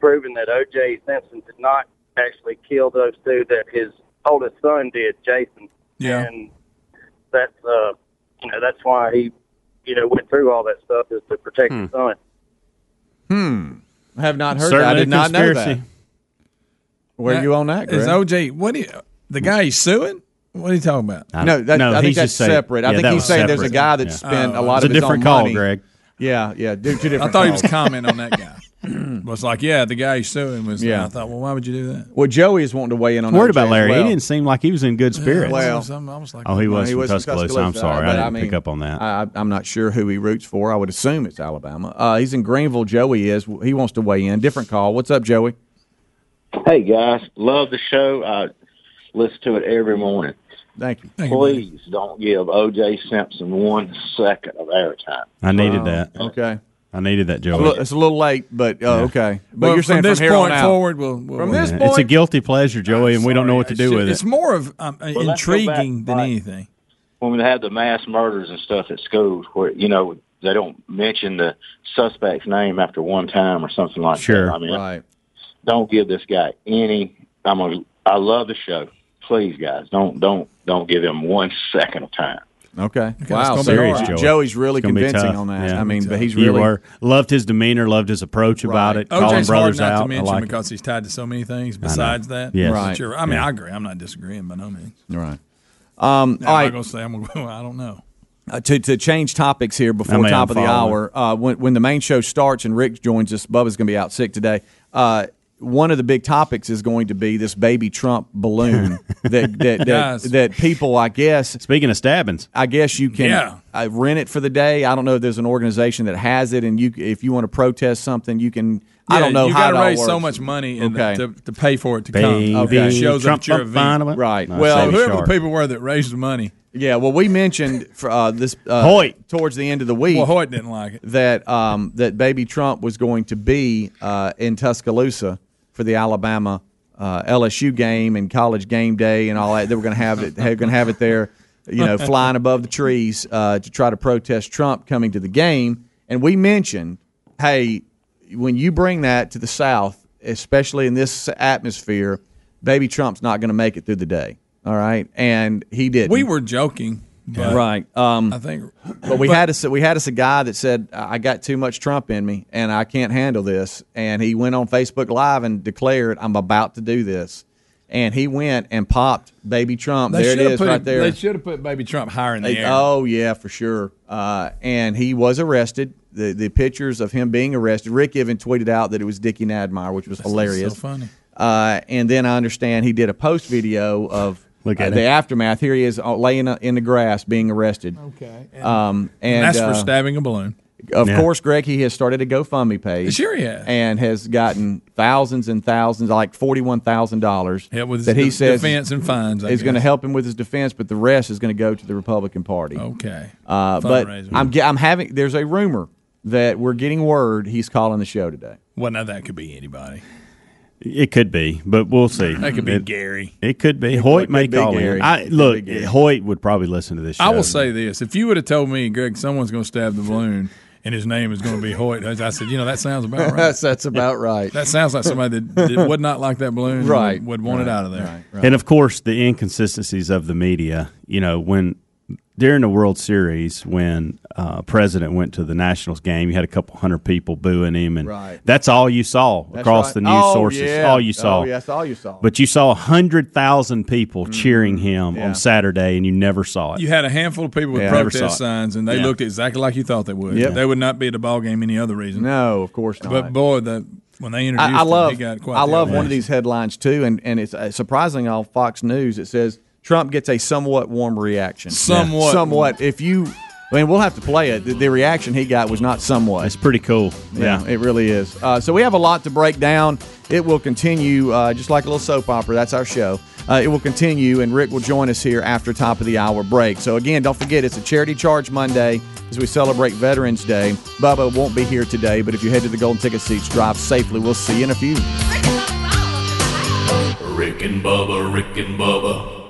proving that O.J. Simpson did not actually kill those two that his oldest son did, Jason. Yeah. And that's uh, you know, that's why he, you know, went through all that stuff is to protect his son. Hmm. I have not heard that. I did a not know that. Where are you on that? Is Greg? OJ what? He, the guy he's suing? What are you talking about? I- no, that, I think he's that's just saying- separate. I think he's was saying there's a guy that Yeah. spent Oh, a lot It's of a his different own call, money. Greg. Yeah, yeah, do two different. I thought he was calls. commenting on that guy. was like, yeah, the guy he's suing was. Yeah. I thought, well, why would you do that? Well, Joey is wanting to weigh in on. Worried about Larry. well. He didn't seem like he was in good spirits. Well, I was, I was like, oh, he Well, was he from was from Tuscaloosa. I'm sorry, but I didn't mean, pick up on that. I, I'm not sure who he roots for. I would assume it's Alabama. Uh, he's in Greenville. Joey is. He wants to weigh in. Different call. What's up, Joey? Hey guys, love the show. I Listen to it every morning. Thank you. Please don't give O.J. Simpson one second of airtime. I needed that. Okay. I needed that, It's a Joey. little, it's a little late, but uh, okay. But Well, you're saying from this here point forward, we'll, we'll From this Yeah, point, it's a guilty pleasure, Joey, and we don't know what to do with it. it's more of um, Well, let's back, intriguing than like, anything. When we have the mass murders and stuff at schools, where you know they don't mention the suspect's name after one time or something like Sure. that. I mean, right. don't give this guy any. I'm gonna. I love the show. Please, guys, don't don't don't give him one second of time. Okay. it's Wow. Serious, hard. Joey. Joey's really It's gonna be convincing on that. Yeah. I mean, but he's really were loved his demeanor, loved his approach about it, calling OJ's hard brothers not out. to I mention like it. because he's tied to so many things besides that. Yes. Right. Sure. I mean, Yeah. I agree. I'm not disagreeing by no means. right. Um, Now, all I'm not going to say I'm going to go, I don't know. Uh, to to change topics here I before may top of the hour, uh, when when the main show starts and Rick joins us, Bubba's going to be out sick today. Uh, one of the big topics is going to be this baby Trump balloon that that that, that people, I guess, Speaking of stabbings, I guess you can Yeah. uh, rent it for the day. I don't know if there's an organization that has it, and you if you want to protest something, you can. I don't know You how got to all raise so much money in Okay. to, to pay for it to Baby come. Okay. It shows Trump up at your event. fine of it. Right. No, Well, Whoever Shark. the people were that raised the money, Yeah, well, we mentioned for, uh, this uh, Hoyt. towards the end of the week. well, Hoyt didn't like it. that um, that baby Trump was going to be uh, in Tuscaloosa for the Alabama uh, LSU game and college game day and all that. They were going to have it. They're going to have it there, you know, flying above the trees uh, to try to protest Trump coming to the game. And we mentioned, hey, when you bring that to the South, especially in this atmosphere, baby Trump's not going to make it through the day. All right, and he did. We were joking, but right. Um, I think. but we had us we had us a guy that said I got too much Trump in me and I can't handle this. And he went on Facebook Live and declared I'm about to do this. And he went and popped baby Trump. They there it should've put right there. They should have put Baby Trump higher in the They- air. oh yeah, for sure. Uh, and he was arrested. The the pictures of him being arrested. Rick even tweeted out that it was Dickie Nadmeyer, which was hilarious. so funny. Uh, and then I understand he did a post video of Look at uh, the aftermath. Here he is uh, laying uh, in the grass being arrested. Okay. Um, and, And that's for uh, stabbing a balloon. of Yeah. course, Greg, he has started a GoFundMe page. Sure he has. And has gotten thousands and thousands, like forty-one thousand dollars, Yeah, with his that he de- says defense and fines, I is going to help him with his defense, but the rest is going to go to the Republican Party. Okay. Uh, but I'm I'm having. There's a rumor that we're getting word he's calling the show today. Well, now that could be anybody. It could be, but we'll see. That could be It- Gary. It could be. It Hoyt could may be call Gary. in. I, look. Hoyt would probably listen to this show. I will say this: if you would have told me, Greg, someone's going to stab the balloon, and his name is going to be Hoyt, I said, you know, that sounds about right. that's that's about right. that sounds like somebody that, that would not like that balloon, Right. Would, would want it out of there. Right, right. And of course, the inconsistencies of the media. You know, when during the World Series, when uh, President went to the Nationals game, you had a couple hundred people booing him, and Right. that's all you saw That's across right. the news Oh, sources. yeah. All you saw. Oh, yeah, that's all you saw. But you saw hundred thousand people cheering him. Yeah. on Saturday, and you never saw it. You had a handful of people with Yeah. Protest signs, and they Yeah. looked exactly like you thought they would. Yep. They would not be at a ball game any other reason. no, of course not. But boy, the when they introduced I, I him, love he got quite I the love one of these headlines too, and and it's uh, surprising on Fox News. It says Trump gets a somewhat warm reaction. Somewhat. somewhat. If you, I mean, we'll have to play it. The, the reaction he got was not somewhat. It's pretty cool. Yeah, it really is. Uh, so we have a lot to break down. It will continue uh, just like a little soap opera. That's our show. Uh, it will continue, and Rick will join us here after top of the hour break. So again, don't forget it's a charity charge Monday as we celebrate Veterans Day. Bubba won't be here today, but if you head to the Golden Ticket Seats, drive safely. We'll see you in a few. Rick and Bubba, Rick and Bubba.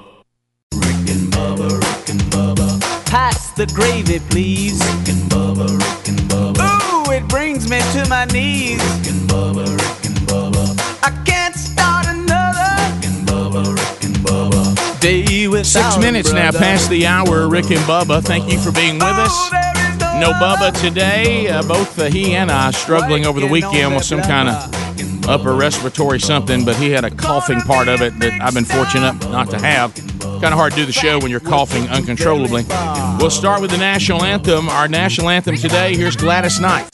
Pass the gravy, please. Rick and Bubba, Rick and Bubba. Ooh, it brings me to my knees. Rick and Bubba, Rick and Bubba. I can't start another. Rick and Bubba, Rick and Bubba. Day without Six a minutes now brother. past the hour. Rick and Bubba, thank you for being with us. No Bubba today. Uh, both uh, he and I struggling over the weekend with some kind of upper respiratory something, but he had a coughing part of it that I've been fortunate not to have. Kind of hard to do the show when you're coughing uncontrollably. We'll start with the national anthem. Our national anthem today. Here's Gladys Knight.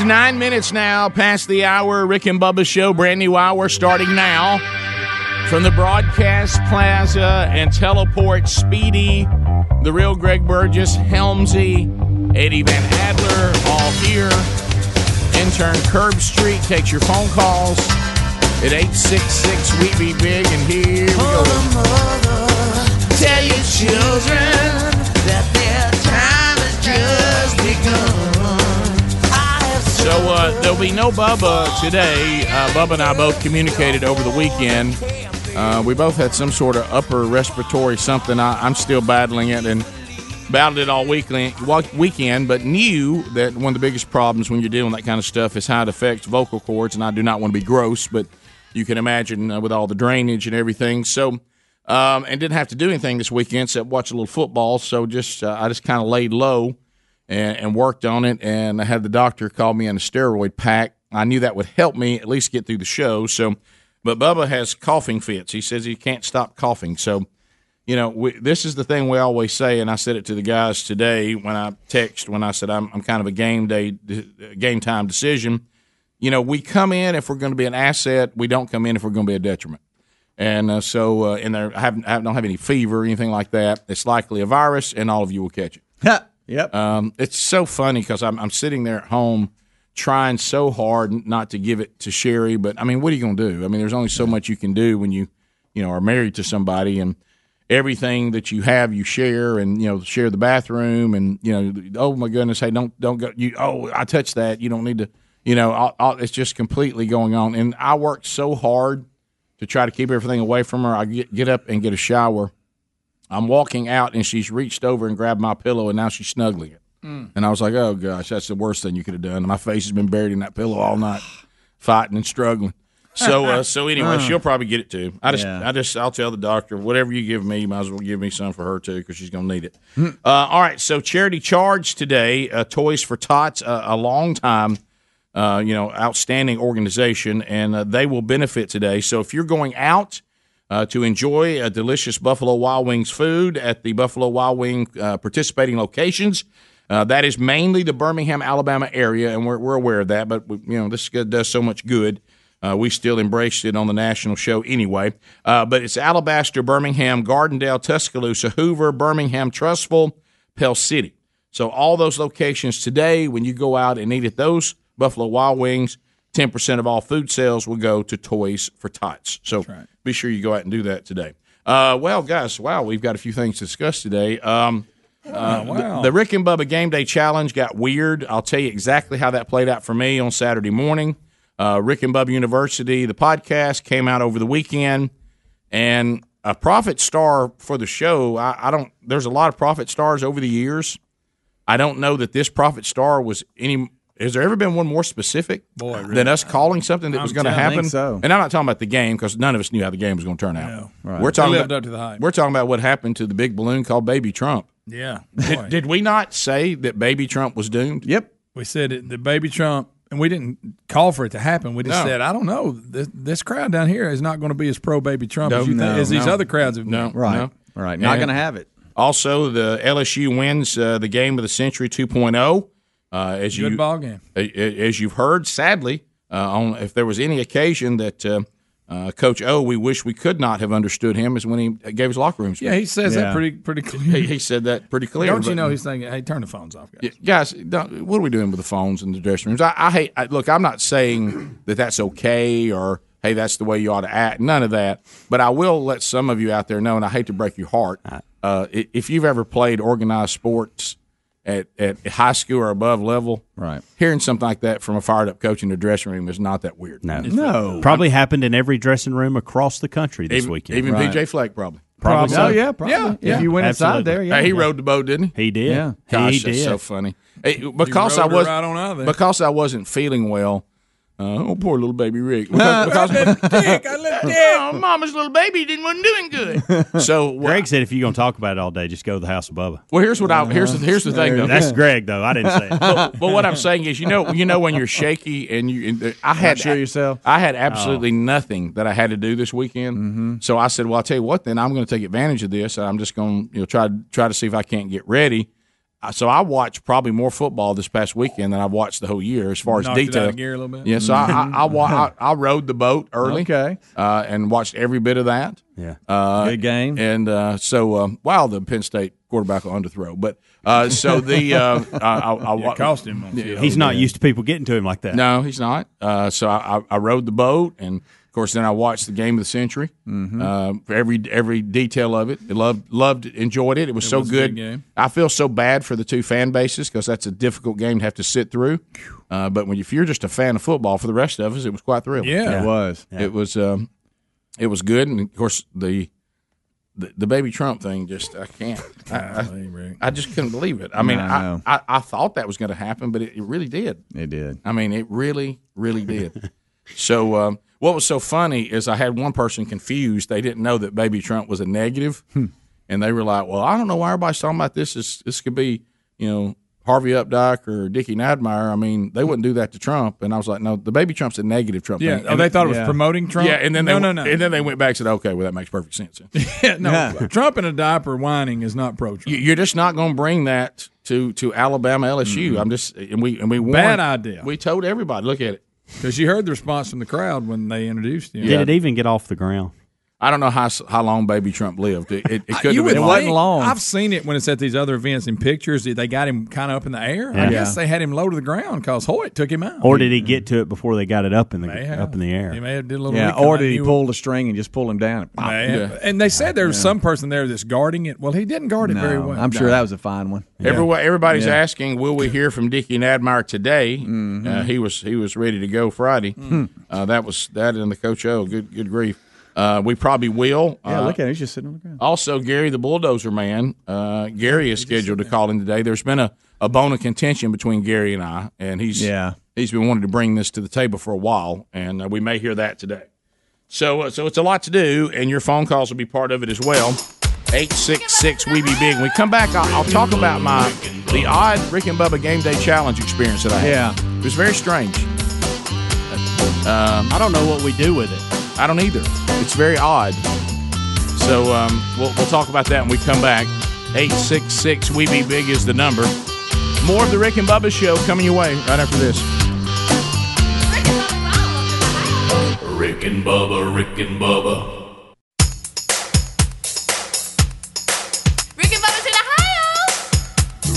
Is nine minutes now past the hour. Rick and Bubba show, brand new hour starting now from the Broadcast Plaza and Teleport. Speedy, the real Greg Burgess, Helmsy, Eddie Van Adler, all here. Intern Curb Street takes your phone calls at 866 We Be Big, and here we go. Tell your children So uh, there'll be no Bubba today. Uh, Bubba and I both communicated over the weekend. Uh, we both had some sort of upper respiratory something. I, I'm still battling it and battled it all weekend, weekend, but knew that one of the biggest problems when you're dealing with that kind of stuff is how it affects vocal cords. And I do not want to be gross, but you can imagine uh, with all the drainage and everything. So, um, and didn't have to do anything this weekend except watch a little football. So just uh, I just kind of laid low and, and worked on it. And I had the doctor call me in a steroid pack. I knew that would help me at least get through the show. So, but Bubba has coughing fits. He says he can't stop coughing. So, you know, we, this is the thing we always say, and I said it to the guys today when I text when I said I'm, I'm kind of a game day, game time decision. You know, we come in if we're going to be an asset. We don't come in if we're going to be a detriment. And uh, so, uh, and there, I, haven't, I don't have any fever or anything like that. It's likely a virus, and all of you will catch it. yep. Um, it's so funny because I'm, I'm sitting there at home trying so hard not to give it to Sherry, but I mean, what are you going to do? I mean, there's only so much you can do when you, you know, are married to somebody, and everything that you have you share, and you know, share the bathroom, and you know, oh my goodness, hey, don't don't go. You oh, I touched that. You don't need to. You know, I'll, I'll, it's just completely going on, and I worked so hard to try to keep everything away from her. I get get up and get a shower. I'm walking out, and she's reached over and grabbed my pillow, and now she's snuggling it. Mm. And I was like, oh gosh, that's the worst thing you could have done. My face has been buried in that pillow all night, fighting and struggling. So, uh, so anyway, Uh. she'll probably get it too. I just, Yeah. I just, I'll tell the doctor whatever you give me, you might as well give me some for her too because she's gonna need it. Hmm. Uh, all right, so charity charge today, uh, Toys for Tots, uh, a long time, uh, you know, outstanding organization, and uh, they will benefit today. So if you're going out uh, to enjoy a delicious Buffalo Wild Wings food at the Buffalo Wild Wing uh, participating locations. Uh, that is mainly the Birmingham, Alabama area, and we're, we're aware of that. But we, you know, this does so much good. Uh, we still embraced it on the national show anyway. Uh, but it's Alabaster, Birmingham, Gardendale, Tuscaloosa, Hoover, Birmingham, Trussville, Pell City. So all those locations today, when you go out and eat at those Buffalo Wild Wings, ten percent of all food sales will go to Toys for Tots. So be sure you go out and do that today. Uh, well, guys, wow, we've got a few things to discuss today. Um, uh, wow. the, the Rick and Bubba Game Day Challenge got weird. I'll tell you exactly how that played out for me on Saturday morning. Uh, Rick and Bubba University, the podcast came out over the weekend, and a profit star for the show. I, I don't. There's a lot of profit stars over the years. I don't know that this profit star was any. Has there ever been one more specific Boy, really. than us calling something that I'm was going to happen? so. And I'm not talking about the game because none of us knew how the game was going to turn out. right. We're talking lived about, up to the hype. We're talking about what happened to the big balloon called Baby Trump. Yeah. Did, did we not say that Baby Trump was doomed? Yep. We said it, the baby Trump, and we didn't call for it to happen. We just No. said, I don't know, this, this crowd down here is not going to be as pro baby Trump No, as, you no, think, as these other crowds have No, been. no. Right. Not going to have it. Also, the LSU wins uh, the game of the century 2.0. Uh, as Good you ball game. a- a- as you've heard, sadly, uh, on if there was any occasion that uh, uh, Coach O, we wish we could not have understood him, is when he gave his locker room speech. Yeah, he says Yeah. that pretty pretty clear. He, he said that pretty clear. Don't you know he's thinking, hey, turn the phones off, guys. Yeah, guys, don't, what are we doing with the phones in the dressing rooms? I, I hate. I, look, I'm not saying that that's okay or hey, that's the way you ought to act. None of that. But I will let some of you out there know, and I hate to break your heart. Uh, if you've ever played organized sports at, at high school or above level, right, hearing something like that from a fired up coach in the dressing room is not that weird. No, no, Probably happened in every dressing room across the country this even, weekend. Even PJ Fleck probably. Probably so. Oh, yeah, probably. Yeah, If yeah. you went inside there, yeah. Hey, he rode the boat, didn't he? He did. Yeah. Gosh, he that's did. so funny. Hey, because rode I her was right on out of there. because I wasn't feeling well. Uh, oh, poor little baby Rick. Because, because oh, mama's little baby didn't wasn't doing good. So Greg said if you're going to talk about it all day, just go to the house above. Well, here's what I here's the, here's the thing though. That's Greg though. I didn't say it. but, but what I'm saying is, you know, you know when you're shaky and you, and I had sure yourself? I had absolutely nothing that I had to do this weekend. So I said, well, I'll tell you what, then I'm going to take advantage of this. and I'm just going to you know try try to see if I can't get ready. Uh, So I watched probably more football this past weekend than I've watched the whole year as far as Knocked detail. gear a little bit? Yeah, so I I, I, I I rode the boat early, Okay. uh, and watched every bit of that. Yeah. Uh, Good game. And uh, so, um, wow, the Penn State quarterback will underthrow. But uh, so the uh, I, I, I, It cost him. Yeah. He's not used to people getting to him like that. No, he's not. Uh, so I, I, I rode the boat, and of course, then I watched the game of the century. Mm-hmm. Uh, every every detail of it, I loved loved enjoyed it. It was It so was good good. game. I feel so bad for the two fan bases because that's a difficult game to have to sit through. Uh, but when if you're just a fan of football, for the rest of us, it was quite thrilling. Yeah. It was. It was um, it was good, and of course the. The, the baby Trump thing, just I can't. I, I, I just couldn't believe it. I mean, No, I I. I, I thought that was going to happen, but it, it really did. It did. I mean, it really, really did. so, um, what was so funny is I had one person confused. They didn't know that Baby Trump was a negative, hmm. and they were like, "Well, I don't know why everybody's talking about this. This, this could be, you know, Harvey Updike or Dickie Nadmeyer. I mean, they wouldn't do that to Trump." And I was like, "No, the Baby Trump's a negative Trump." Yeah. thing. Oh, they thought it was yeah. promoting Trump? Yeah, and then no, they, no, no. and then they went back and said, "Okay, well, that makes perfect sense." Yeah, no, Yeah. Trump in a diaper whining is not pro Trump. You- You're just not going to bring that to to Alabama LSU. Mm-hmm. I'm just and we and we warned, Bad idea. We told everybody, look at it. Because you heard the response from the crowd when they introduced him. Did it even get off the ground? I don't know how how long Baby Trump lived. It, it, it could You have been It wasn't long. I've seen it when it's at these other events in pictures. They got him kind of up in the air. I Yeah. guess they had him low to the ground because Hoyt took him out. Or did he get to it before they got it up in the have. up in the air? He air? may have did a little. Yeah. Or did he pull the string and just pull him down? May have. Yeah. And they said there was some person there that's guarding it. Well, he didn't guard it No, very well. I'm sure that was a fine one. Everyone, everybody's Yeah. asking, will we hear from Dickie Nadmeyer today? Mm-hmm. Uh, he was he was ready to go Friday. Mm. Uh, that was that and the coach. Oh, good good grief. Uh, we probably will. Yeah, Uh, look at him. He's just sitting on the ground. Also, Gary the bulldozer man. Uh, Gary is scheduled to call in today. There's been a, a bone of contention between Gary and I, and he's Yeah. he's been wanting to bring this to the table for a while, and uh, we may hear that today. So uh, so it's a lot to do, and your phone calls will be part of it as well. Eight six six we be big. When we come back, I'll, I'll talk about my the odd Rick and Bubba Game Day Challenge experience that I had. Yeah. it was very strange. Um, I don't know what we do with it. I don't either. It's very odd. So um, we'll, we'll talk about that when we come back. 866 We Be Big is the number. More of the Rick and Bubba show coming your way right after this. Rick and Bubba, Rick and Bubba. Rick and Bubba's in Ohio.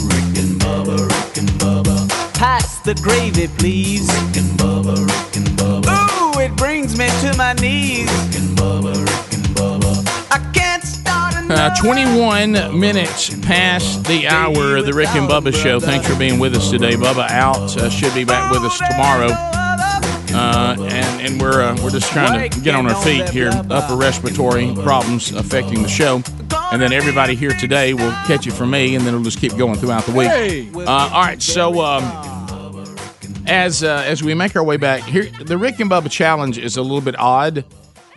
Rick and Bubba, Rick and Bubba. Pass the gravy, please. Rick and Bubba, Rick and Bubba. Ooh, it brings me to my knees. Rick and Bubba, Rick and Bubba. I can't start another. Uh, 21 minutes past the hour of the Rick and Bubba show. Thanks for being with us today. Bubba out. Uh, should be back with us tomorrow. Uh, and and we're uh, we're just trying to get on our feet here. Upper respiratory problems affecting the show, and then everybody here today will catch it from me, and then it'll just keep going throughout the week. Uh, all right, so um, as uh, as we make our way back here, the Rick and Bubba challenge is a little bit odd.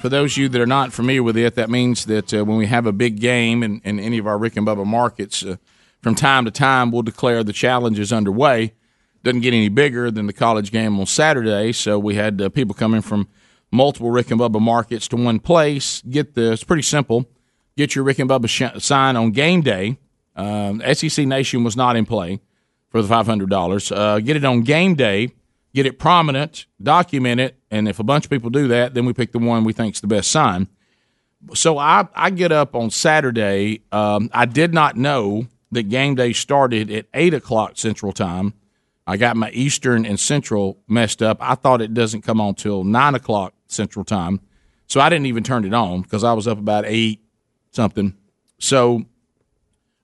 For those of you that are not familiar with it, that means that uh, when we have a big game in, in any of our Rick and Bubba markets, uh, from time to time we'll declare the challenge is underway. Doesn't get any bigger than the college game on Saturday, so we had uh, people coming from multiple Rick and Bubba markets to one place. Get the it's pretty simple. Get your Rick and Bubba sh- sign on game day. Um, SEC Nation was not in play for the five hundred dollars. Uh, get it on game day. Get it prominent. Document it. And if a bunch of people do that, then we pick the one we think's the best sign. So I I get up on Saturday. Um, I did not know that game day started at eight o'clock Central Time. I got my Eastern and Central messed up. I thought it doesn't come on till nine o'clock Central Time, so I didn't even turn it on because I was up about eight something. So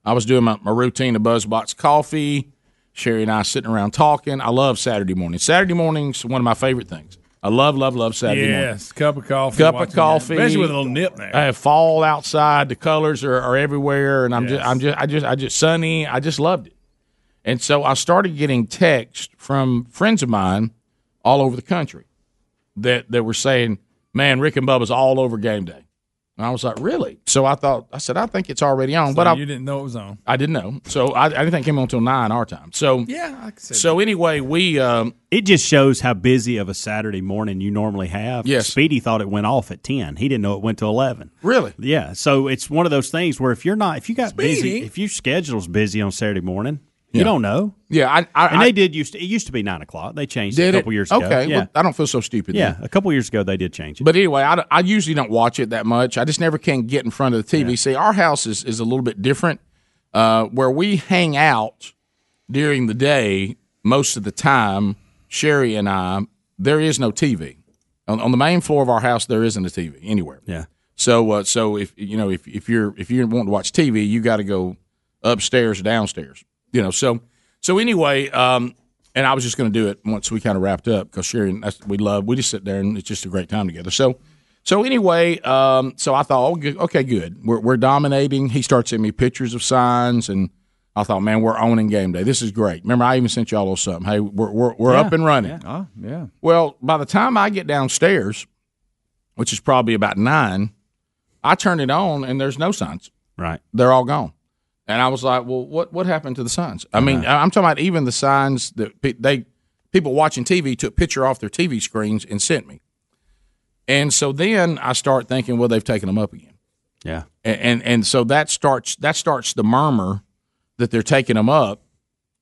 I was doing my, my routine of Buzzbox coffee. Sherry and I sitting around talking. I love Saturday mornings. Saturday mornings one of my favorite things. I love, love, love Saturday morning. Yes, cup of coffee. Cup of coffee, that. especially with a little nip there. I have fall outside. The colors are, are everywhere, and I'm Yes. just, I'm just, I just, I just sunny. I just loved it. And so I started getting texts from friends of mine all over the country that that were saying, "Man, Rick and Bubba's all over game day." And I was like, "Really?" So I thought, I said, "I think it's already on," So but I, you didn't know it was on. I didn't know. So I, I didn't think it came on until nine our time. So Yeah, I can see So anyway, we um, it just shows how busy of a Saturday morning you normally have. Yes. Speedy thought it went off at ten. He didn't know it went to eleven. Really? Yeah. So it's one of those things where if you're not, if you got busy, if your schedule's busy on Saturday morning, Yeah. you don't know. Yeah, I, I and they did used to, it used to be nine o'clock. They changed it a it? couple years ago. Okay, Yeah. well, I don't feel so stupid. yeah, then. a couple years ago they did change it. But anyway, I, I usually don't watch it that much. I just never can get in front of the TV. See, our house is, is a little bit different, uh, where we hang out during the day most of the time. Sherry and I, there is no TV on, on the main floor of our house. There isn't a TV anywhere. Yeah. So, uh, so if you know if if you're if you're wanting to watch TV, you got to go upstairs or downstairs. You know. So so anyway, um, and I was just going to do it once we kind of wrapped up because Sherry and that's, we love we just sit there and it's just a great time together. So. So anyway, um, so I thought, oh, okay, good. We're, we're dominating. He starts sending me pictures of signs, and I thought, man, we're owning game day. This is great. Remember, I even sent y'all a little something. Hey, we're we're, we're Yeah, up and running. yeah. Oh, yeah. Well, by the time I get downstairs, which is probably about nine, I turn it on and there's no signs. Right. They're all gone. And I was like, well, what what happened to the signs? I mean, I'm talking about even the signs that pe- they people watching TV took picture off their TV screens and sent me. And so then I start thinking, well, they've taken them up again. Yeah. And, and and so that starts that starts the murmur that they're taking them up.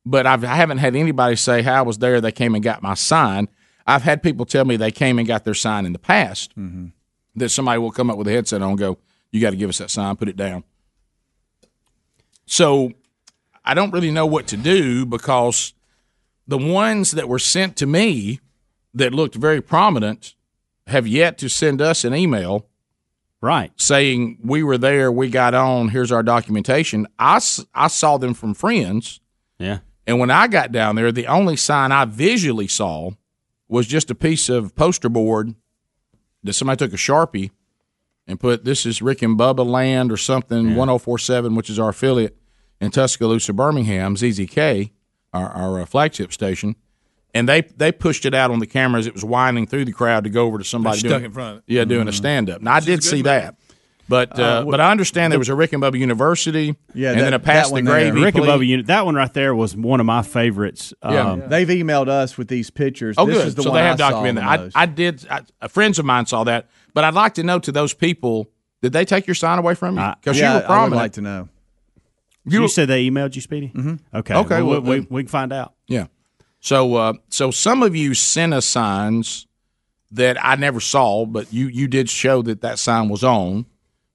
But I've, I haven't had anybody say, "Hey, I was there. They came and got my sign." I've had people tell me they came and got their sign in the past. Mm-hmm. That somebody will come up with a headset on and go, "You got to give us that sign. Put it down." So I don't really know what to do because the ones that were sent to me that looked very prominent have yet to send us an email right. saying we were there we got on here's our documentation. I, I saw them from friends. Yeah. and when i got down there the only sign i visually saw was just a piece of poster board that somebody took a sharpie and put this is rick and bubba land or something 1047 which is our affiliate in tuscaloosa birmingham zzk our, our uh, flagship station and they they pushed it out on the camera as it was winding through the crowd to go over to somebody stuck doing, in front of it. yeah doing Mm-hmm. a stand up. Now I did see that, but uh, Uh, but I understand there was a Rick and Bubba University, Yeah, and that- then a pass that the one there. gravy. Rick and plea. Bubba unit. That one right there was one of my favorites. Yeah. Um, They've emailed us with these pictures. Oh, this good. is the so one they have I documented. the I. I did. I, uh, friends of mine saw that, but I'd like to know to those people: Did they take your sign away from you? Because yeah, you were I would like to know. you, said they emailed you, Speedy. Mm-hmm. Okay. Okay, Well, well, we, then- we can find out. Yeah. So uh, so some of you sent us signs that I never saw, but you you did show that that sign was on.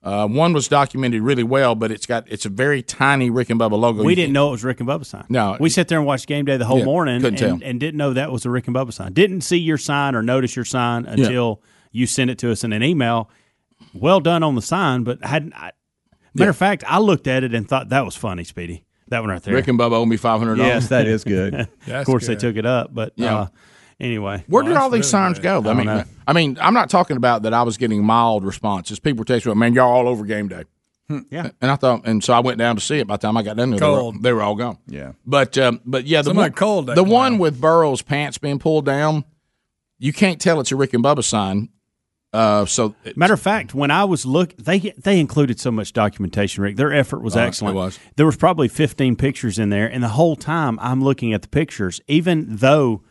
Uh, one was documented really well, but it's got it's a very tiny Rick and Bubba logo. We You didn't know it was Rick and Bubba sign. No. we sat there and watched game day the whole Yeah, morning and, and didn't know that was a Rick and Bubba sign. Didn't see your sign or notice your sign until you sent it to us in an email. Well done on the sign, but hadn't. I, matter of fact, I looked at it and thought that was funny, Speedy. That one right there. Rick and Bubba owe me five hundred dollars. Yes, that is good. of course, they took it up, but Yeah. uh, Anyway, Where did all these signs go? I, don't mean, know. I mean, I'm not talking about that. I was getting mild responses. People were texting, me, "Man, y'all all over game day." Yeah, and I thought, and so I went down to see it. By the time I got done, there, they were, Cold. they were all gone. Yeah. but um, but yeah, the Somebody one, cold that the one with Burrow's pants being pulled down, you can't tell it's a Rick and Bubba sign. Uh, so Matter of fact, when I was look, they they included so much documentation. Rick, their effort was Uh, it excellent. was. There was probably 15 pictures in there, and the whole time I'm looking at the pictures, even though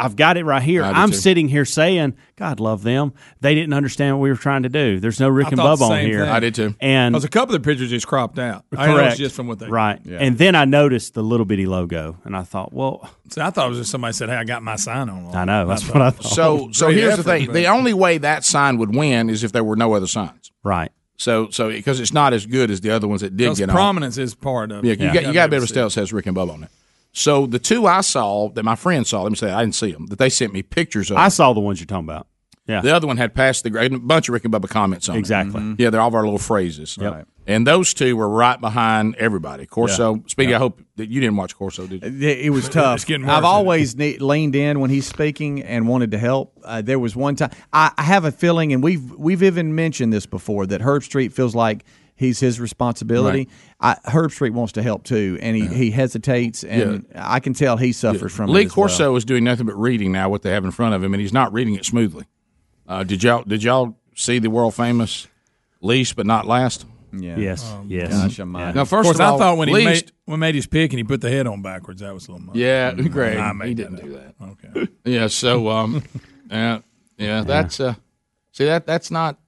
I've got it right here. I do I'm too. sitting here saying, "God love them." They didn't understand what we were trying to do. There's no Rick I and thought Bubba on here. thing. I did too. And Because a couple of the pictures just cropped out. I know correct, just from what they right. Yeah. And then I noticed the little bitty logo, and I thought, well, See, I thought it was just somebody said, "Hey, I got my sign on." I know that's what I thought. So so here's effort, the thing: but- the only way that sign would win is if there were no other signs. Right. So so because it's not as good as the other ones that did Because get on. prominence is part of Yeah, it. you got you got to be able to tell it says Rick and Bubba on it. So the two I saw that my friend saw, let me say I didn't see them, that they sent me pictures of. I saw the ones you're talking about. Yeah. The other one had passed the grade, a bunch of Rick and Bubba comments on it. Exactly. Mhm. Yeah, they're all of our little phrases. Yep. And those two were right behind everybody. Corso, Yeah. speaking, Yeah. I hope that you didn't watch Corso, did you? It, it was tough. getting I've always ne- leaned in when he's speaking and wanted to help. Uh, there was one time I, I have a feeling, and we've we've even mentioned this before that Herbstreit feels like he's his responsibility. I, Herbstreit wants to help too, and he, he hesitates, and I can tell he suffers from Lee it. as well. Corso is doing nothing but reading now what they have in front of him, and he's not reading it smoothly. Uh, did y'all did y'all see the world famous least but not last? Yeah. Yes. yes. Gosh, I'm uh, Now, Of first course, of all, I thought when he made when made his pick and he put the head on backwards, that was a little much. Yeah, great. I he didn't that do that. Okay. Yeah, so um, yeah, yeah, that's uh, see that that's not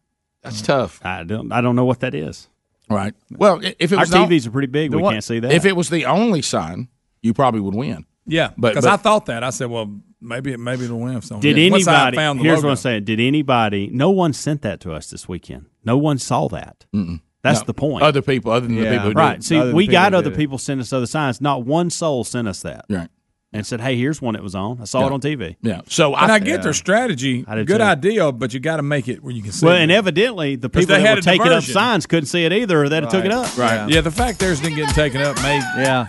that's tough. I don't I don't know what that is. Right. Well, if it Our was the- TVs are pretty big, we one- can't see that. If it was the only sign, you probably would win. Yeah, But- because I thought that. I said, well, maybe it maybe it'll win. If someone Did Once anybody? found the Here's logo. what I'm saying. Did anybody? No one sent that to us this weekend. No one saw that. That's No. the point. Other people, other than the people who did right. it. See, Other we got other did people send us other signs. Not one soul sent us that. Right. And said, "Hey, here's one that was on. I saw Yeah. it on TV." Yeah. So and I, get their strategy. I did Good too. idea, but you got to make it where you can see. Well, it. and evidently the people they that had were taking up signs couldn't see it either, or they'd have took it up. Right. Yeah. the fact theirs didn't get taken up made. Yeah.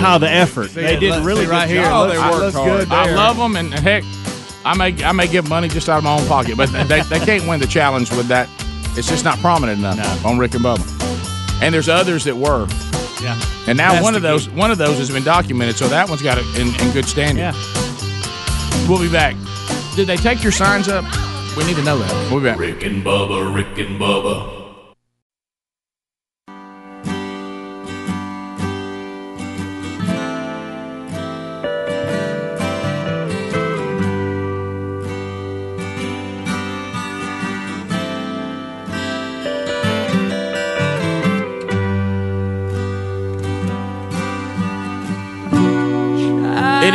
How the effort they did Let's really see right good here. Oh, they worked hard. I love them, and heck, I may I may give money just out of my own pocket, but they, they can't win the challenge with that. It's just not prominent enough on Rick and Bubba. And there's others that were. Yeah. And now one of those one of those has been documented, so that one's got it in, in good standing. Yeah. We'll be back. Did they take your signs up? We need to know that. We'll be back. Rick and Bubba, Rick and Bubba.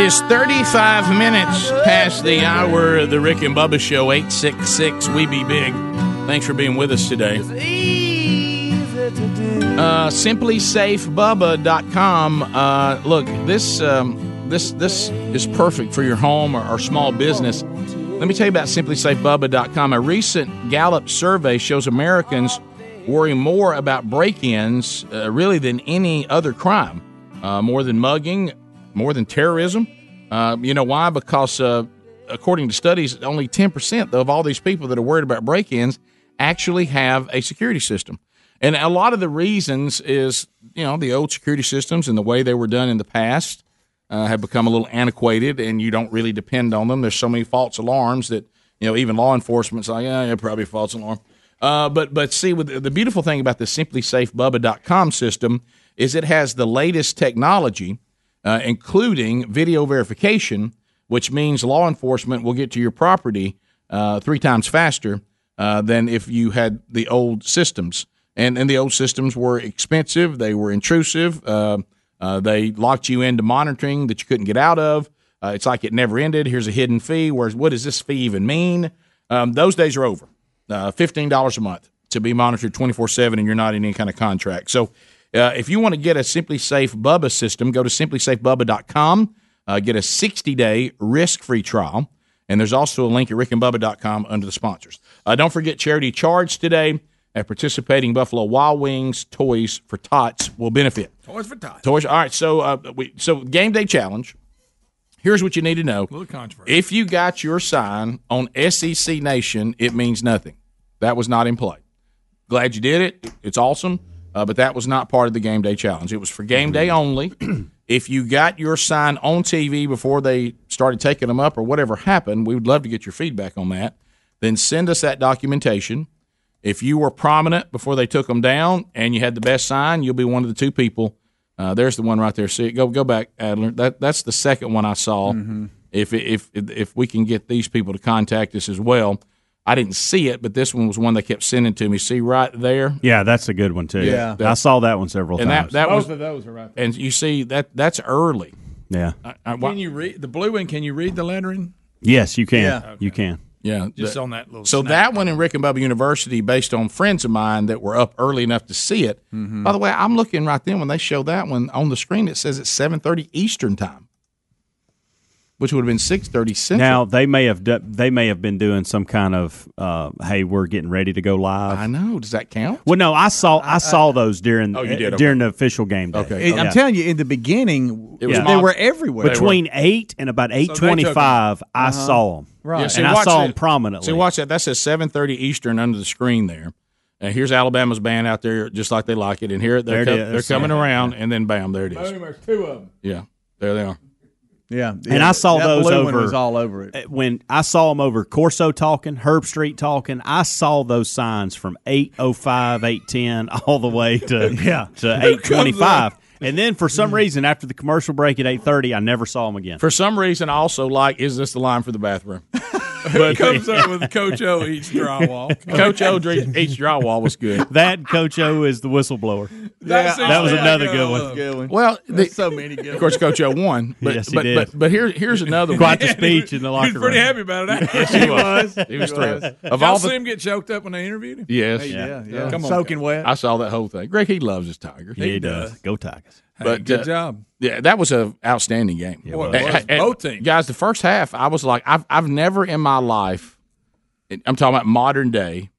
Is 35 minutes past the hour of the Rick and Bubba Show, 866 We Be Big. Thanks for being with us today. Uh, simplisafebubba.com. Uh, look, this, um, this, this is perfect for your home or, or small business. Let me tell you about simplisafebubba.com. A recent Gallup survey shows Americans worry more about break ins, uh, really, than any other crime, uh, more than mugging, more than terrorism. Uh, you know why? Because uh, according to studies, only 10% of all these people that are worried about break ins actually have a security system. And a lot of the reasons is, you know, the old security systems and the way they were done in the past uh, have become a little antiquated and you don't really depend on them. There's so many false alarms that, you know, even law enforcement's like, yeah, yeah, probably false alarm. Uh, but but see, with the beautiful thing about the simplisafebubba.com system is it has the latest technology, uh, including video verification, which means law enforcement will get to your property uh, three times faster uh, than if you had the old systems. And and the old systems were expensive, they were intrusive, uh, uh, they locked you into monitoring that you couldn't get out of. Uh, it's like it never ended. Here's a hidden fee. Whereas, what does this fee even mean? Um, those days are over. Uh, Fifteen dollars a month to be monitored twenty four seven, and you're not in any kind of contract. So, uh, if you want to get a SimpliSafe Bubba system, go to simplisafebubba.com. Uh, get a sixty day risk free trial, and there's also a link at rickandbubba.com under the sponsors. Uh, don't forget charity charge today at participating Buffalo Wild Wings. Toys for Tots will benefit. Toys for tots. Toys. All right. So uh, we so game day challenge. Here's what you need to know. little controversy. If you got your sign on SEC Nation, it means nothing. That was not in play. Glad you did it. It's awesome. Uh, but that was not part of the game day challenge. It was for game day only. if you got your sign on TV before they started taking them up or whatever happened, we would love to get your feedback on that. Then send us that documentation. If you were prominent before they took them down and you had the best sign, you'll be one of the two people. Uh, there's the one right there. See it? Go go back, Adler. That that's the second one I saw. If if if we can get these people to contact us as well, I didn't see it, but this one was one they kept sending to me. See right there, Yeah, that's a good one too. Yeah. I saw that one several and times. that Both was of those are right there. and you see that that's early. yeah. I, I, Can you read the blue one? Can you read the lettering? Yes, you can. Yeah. You can. Yeah, Just the- on that little. So snap. that one in Rick and Bubba University, based on friends of mine that were up early enough to see it. Mm-hmm. By the way, I'm looking right then when they show that one on the screen. It says it's 7:30 Eastern time, which would have been 6:30 Central. Now they may have do, they may have been doing some kind of uh, hey we're getting ready to go live. I know. Does that count? Well, no, I saw I saw those during Oh, you did? Okay. during the official game day. Okay. I'm telling you, in the beginning, It was they were everywhere. between eight and about eight twenty five, I Uh-huh. saw them. Right. Yeah, see, and I saw that- them prominently. See, watch that. That says 7:30 Eastern under the screen there. And here's Alabama's band out there, just like they like it. And here they're There it co- they're coming Yeah. around, and then bam, there it is. Boom, there's two of them. Yeah, there they are. Yeah, and I saw that those blue over one was all over it. uh, when I saw them over Corso talking, Herbstreit talking. I saw those signs from 805, 810 all the way to Yeah. to 825. And then for some mm. reason after the commercial break at 8:30, I never saw him again. For some reason, I also like is this the line for the bathroom? But comes up with Coach O eats drywall. Coach O dre- eats drywall was good. That Coach O is the whistleblower. That's that was another good one. Good one. Well, the, so many good of course, Coach O won. But, Yes, he but, did. but but here here's another Quite one. the speech in the locker He was pretty happy about it. Yes, he was. He was thrilled. Of Y'all all see the, him get choked up when they interviewed him? yes, Yeah, yeah. Come on, Soaking wet. I saw that whole thing. Greg, he loves his Tigers. Yeah, he does. Go Tigers. Hey, But, good uh, job. Yeah, that was an outstanding game. Boy, it And- was. and- Both teams. guys. The first half, I was like, I've I've never in my life, I'm talking about modern day,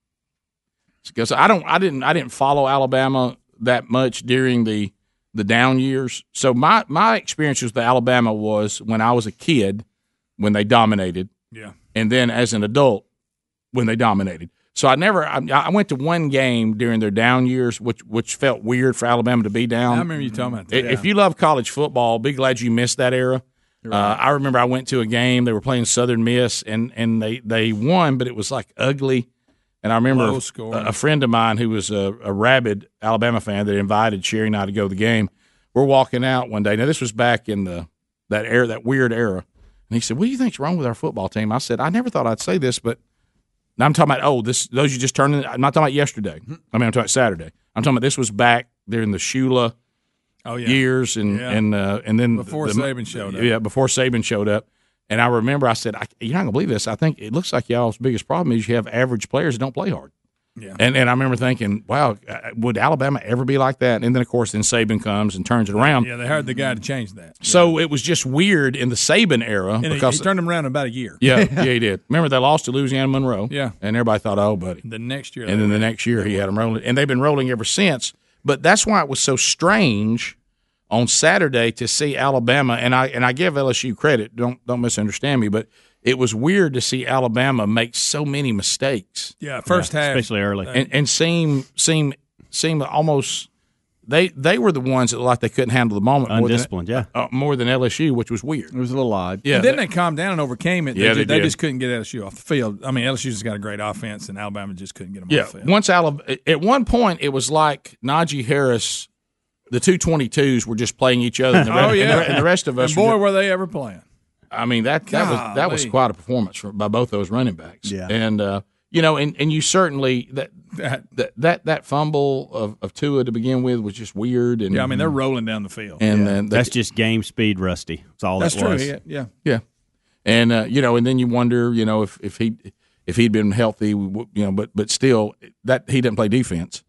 because I don't, I didn't, I didn't follow Alabama that much during the the down years. So my my experience with Alabama was when I was a kid, when they dominated, Yeah. and then as an adult when they dominated. So I never, I, I went to one game during their down years, which which felt weird for Alabama to be down. I remember you talking about I- that. If you love college football, be glad you missed that era. Uh, I remember I went to a game. They were playing Southern Miss, and and they they won, but it was like ugly. And I remember a, a friend of mine who was a, a rabid Alabama fan that invited Sherry and I to go to the game. We're walking out one day. Now this was back in the that era, that weird era. And he said, "What do you think's wrong with our football team?" I said, "I never thought I'd say this, but now I'm talking about oh this those you just turned. In, I'm not talking about yesterday. I mean I'm talking about Saturday. I'm talking about this was back during the Shula oh yeah. years and Yeah. and uh, and then Before the- Saban showed up. Yeah, before Saban showed up. And I remember I said, I, "You're not gonna believe this. I think it looks like y'all's biggest problem is you have average players that don't play hard." Yeah. And and I remember thinking, "Wow, uh, would Alabama ever be like that?" And then of course, then Saban comes and turns it around. Yeah, they hired the guy to change that. So it was just weird in the Saban era And because he turned them around in about a year. yeah, yeah, he did. Remember they lost to Louisiana Monroe. Yeah. and everybody thought, "Oh, buddy." The next year. and then the next year he had them rolling, and they've been rolling ever since. But that's why it was so strange on Saturday to see Alabama, and I and I give LSU credit. Don't don't misunderstand me, but it was weird to see Alabama make so many mistakes yeah, first half. especially early. and, and seem seem seem almost they they were the ones that like they couldn't handle the moment more than, yeah. uh, more than LSU, which was weird. It was a little odd. Yeah, and then that- they calmed down and overcame it. Yeah, they, they just, they did. just couldn't get LSU off the field. I mean, LSU's just got a great offense, and Alabama just couldn't get them Yeah, off the field. once Alabama, at one point it was like Najee Harris, the two twenty twos were just playing each other. And the, oh re- yeah, and the, and the rest of us. And were boy, just- were they ever playing! I mean that that was that was quite a performance for, by both those running backs. Yeah. and uh, you know, and, and you certainly that That- that that, that fumble of, of Tua to begin with was just weird. And Yeah, I mean they're rolling down the field. and then the- That's just game speed, Rusty. That's all That's that true. was. Yeah, yeah. Yeah, and uh, you know, and then you wonder, you know, if if he if he'd been healthy, you know, but but still that he didn't play defense.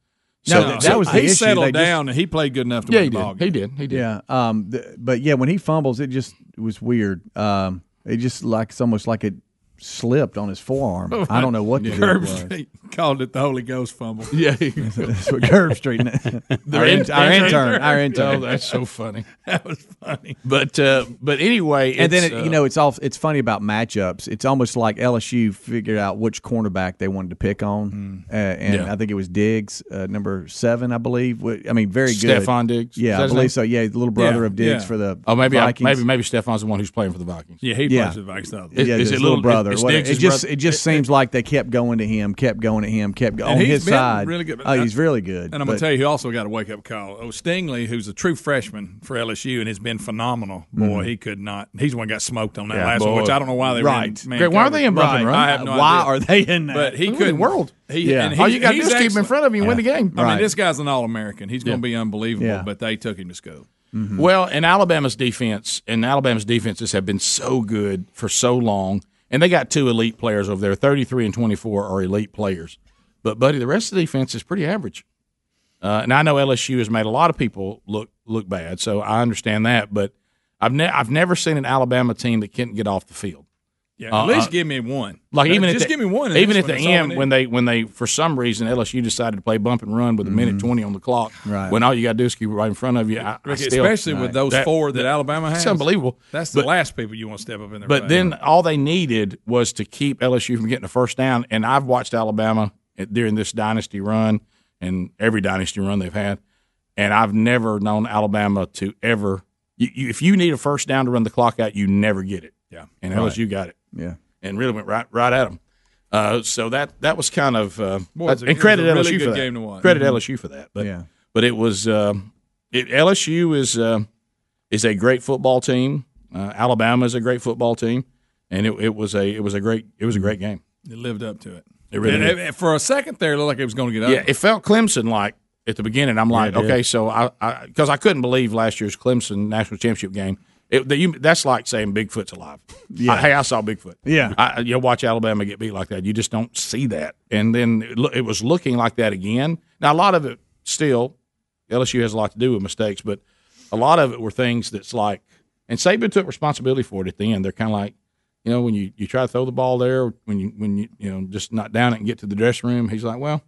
No, So- that- that was the he issue. settled They just- down and he played good enough to yeah, win he the did. ball He did. He did. Yeah. Um. th- but yeah, when he fumbles, it just it was weird. Um. It just like it's almost like it slipped on his forearm. I don't know what the deal was. Called it the Holy Ghost fumble. Yeah, That's what Herbstreit. Our, in- our intern. Our intern. Oh, that's so funny. That was funny. But uh, but anyway, and then it, uh, you know it's all it's funny about matchups. It's almost like LSU figured out which cornerback they wanted to pick on, uh, and. Yeah. I think it was Diggs, uh, number seven, I believe. I mean, very good. Stefon Diggs? Yeah, I believe so. Yeah, the little brother Yeah, of Diggs yeah. for the oh maybe I, Vikings. maybe maybe Stefon's the one who's playing for the Vikings. Yeah, he plays the Vikings. yeah, is his it little brother. It just brother? it just seems like they kept going to him, kept going to him, kept going on he's his been side. really good. Oh, he's really good. And I'm going to tell you, he also got a wake up call. Oh, Stingley, who's a true freshman for LSU and has been phenomenal. Boy, Mhm. he could not. He's the one got smoked on that Yeah, last one, which I don't know why they Right. were in man Greg, why are they in bump Right. run? I have no Why idea. are they in that? But he couldn't. world. He, Yeah. and All you got to do he's is keep him in front of you and win the game. I Right. mean, this guy's an All American. He's going Yeah. to be unbelievable. Yeah. But they took him to school. Well, and Alabama's defense and Alabama's defenses have been so good for so long, and they got two elite players over there. Thirty-three and twenty-four are elite players, but buddy, the rest of the defense is pretty average. Uh, and I know LSU has made a lot of people look look bad, so I understand that. But I've ne- I've never seen an Alabama team that can't get off the field. Yeah, Uh, at least uh, give me one. Like even just at the, give me one. Even at the one. That's all I end when they when they for some reason LSU decided to play bump and run with a minute twenty on the clock. Mm-hmm. Right. When all you got to do is keep it right in front of you. I, I still- especially with those That- four that Alabama has, It's unbelievable. That's the But- last people you want to step up in there. But then all they needed was to keep LSU from getting a first down. And I've watched Alabama during this dynasty run and every dynasty run they've had, and I've never known Alabama to ever. You, you, if you need a first down to run the clock out, you never get it. Yeah, and Right. LSU got it. Yeah. and really went right right at them. Uh, so that that was kind of uh, Boy, it's a- and credit it was a LSU really for that. game to watch. Credit Mhm. LSU for that. But Yeah. but it was um, it, LSU is uh, is a great football team. Uh, Alabama is a great football team, and it, it was a it was a great it was a great game. It lived up to it. It really And- did. and for a second there, it looked like it was going to get up. Yeah, it felt Clemson like at the beginning. I'm like, it did. okay, so I because I, couldn't believe last year's Clemson national championship game. It, that you, that's like saying Bigfoot's alive. Yeah. I- hey, I saw Bigfoot. Yeah. I, you watch Alabama get beat like that. You just don't see that. And then it, loo- it was looking like that again. Now a lot of it still LSU has a lot to do with mistakes, but a lot of it were things that's like. And Saban took responsibility for it at the end. They're kind of like, you know, when you, you try to throw the ball there, when you when you you know just not down it and get to the dressing room, he's like, well,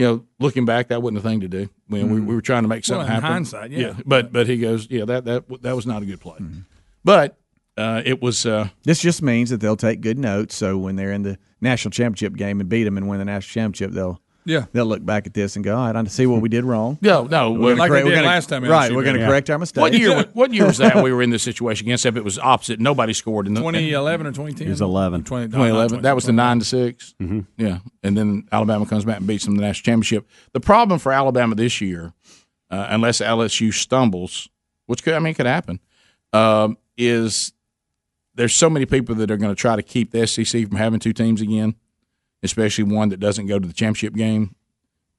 you know, looking back, that wasn't a thing to do. When we, we were trying to make something Well, in happen. hindsight, yeah. But but he goes, yeah, that that that was not a good play. But uh, it was. Uh, This just means that they'll take good notes. So when they're in the national championship game and beat them and win the national championship, they'll Yeah. they'll look back at this and go, all right, I see what we did wrong. no, no. We're gonna Like correct- they we're did gonna- last time right? We're going to beat correct our mistakes. What year? What year was that? We were in this situation against them. It was opposite. Nobody scored in the 2011 or 2010? It was 11. 20, no, 2011. That was the nine to 6 Mm-hmm. Yeah, and then Alabama comes back and beats them in the national championship. The problem for Alabama this year, uh, unless LSU stumbles, which could I mean could happen, um, is there's so many people that are going to try to keep the SEC from having two teams again, especially one that doesn't go to the championship game.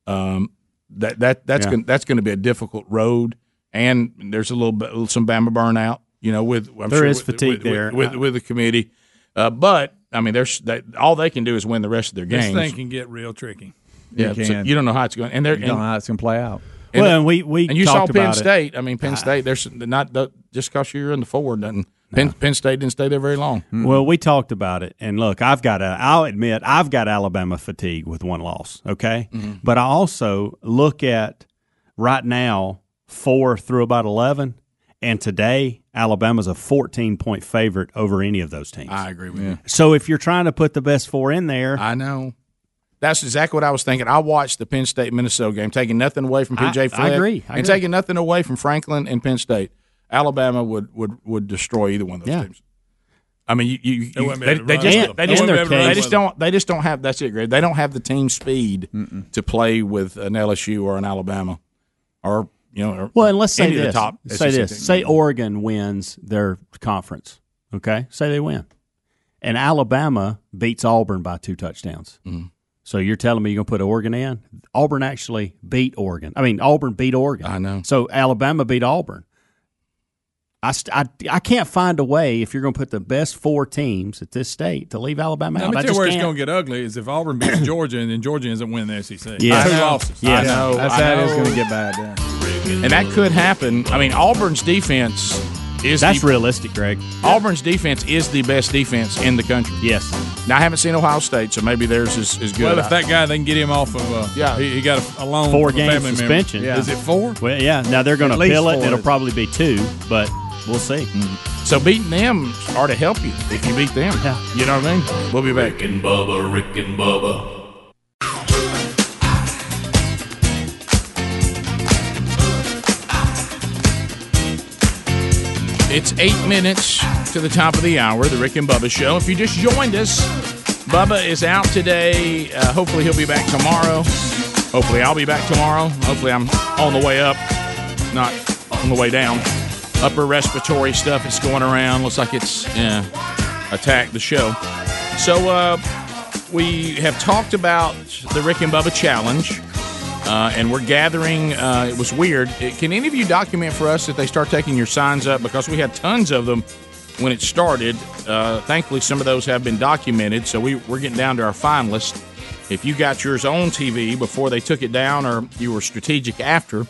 Um, that that that's Yeah. going that's going to be a difficult road, and there's a little bit some Bama burnout. You know, with I'm There sure is with- fatigue with, there. with, with, with the committee. Uh, but I mean, there's they, all they can do is win the rest of their This games. thing can get real tricky. yeah, It so you don't know how it's going, and they're You don't know how it's going to play out. and, well, and we we and you saw Penn about it. State. I mean, Penn State. There's not the- just because you're in the four doesn't. Penn, Penn State didn't stay there very long. Hmm. Well, we talked about it, and look, I've got a. I'll admit I've got Alabama fatigue with one loss. Okay, mm-hmm. but I also look at right now four through about eleven, and today Alabama's a fourteen point favorite over any of those teams. I agree with you. so if you're trying to put the best four in there, I know. That's exactly what I was thinking. I watched the Penn State Minnesota game, taking nothing away from I- PJ I Fleck, agree. I and agree. taking nothing away from Franklin and Penn State. Alabama would would would destroy either one of those Yeah. teams. I mean, you, you, you wouldn't they, able to they just they They just, wouldn't be able to run they just don't they just don't have that's it, Greg. They don't have the team speed to play with an LSU or an Alabama or you know. Or well, and let's say any of the this. top say SEC this. teams. Say Oregon wins their conference. Okay, say they win, and Alabama beats Auburn by two touchdowns. Mm-hmm. So you're telling me you're going to put Oregon in? Auburn actually beat Oregon. I mean, Auburn beat Oregon. I know. So Alabama beat Auburn. I, st- I, I can't find a way if you're going to put the best four teams at this state to leave Alabama Let out. me I tell you where it's can't. going to get ugly is if Auburn beats Georgia and then Georgia ends up winning the SEC. Yeah. Two I know. losses. Yeah. I know. That's I that is know. going to get bad. Yeah. and that could happen. I mean, Auburn's defense is That's the, realistic, Greg. Auburn's defense is the best defense in the country. Yes. Now I haven't seen Ohio State, so maybe theirs is, is good. Well, if that guy, they can get him off of. Uh, Yeah. he, he got a, a loan Four from a game family suspension. Member. Is it four? Well, yeah. Now they're going to At least appeal it. four. It'll probably be two, but we'll see. So beating them are to help you if you beat them. Yeah. You know what I mean? We'll be back. Rick and Bubba, Rick and Bubba. It's eight minutes to the top of the hour, the Rick and Bubba Show. If you just joined us, Bubba is out today. Uh, hopefully, he'll be back tomorrow. Hopefully, I'll be back tomorrow. Hopefully, I'm on the way up, not on the way down. Upper respiratory stuff is going around. Looks like it's yeah, attacked the show. So, uh, we have talked about the Rick and Bubba Challenge. Uh, and we're gathering. Uh, it was weird. It- can any of you document for us if they start taking your signs up? Because we had tons of them when it started. Uh, thankfully, some of those have been documented. So we, we're getting down to our finalists. If you got yours on TV before they took it down, or you were strategic after,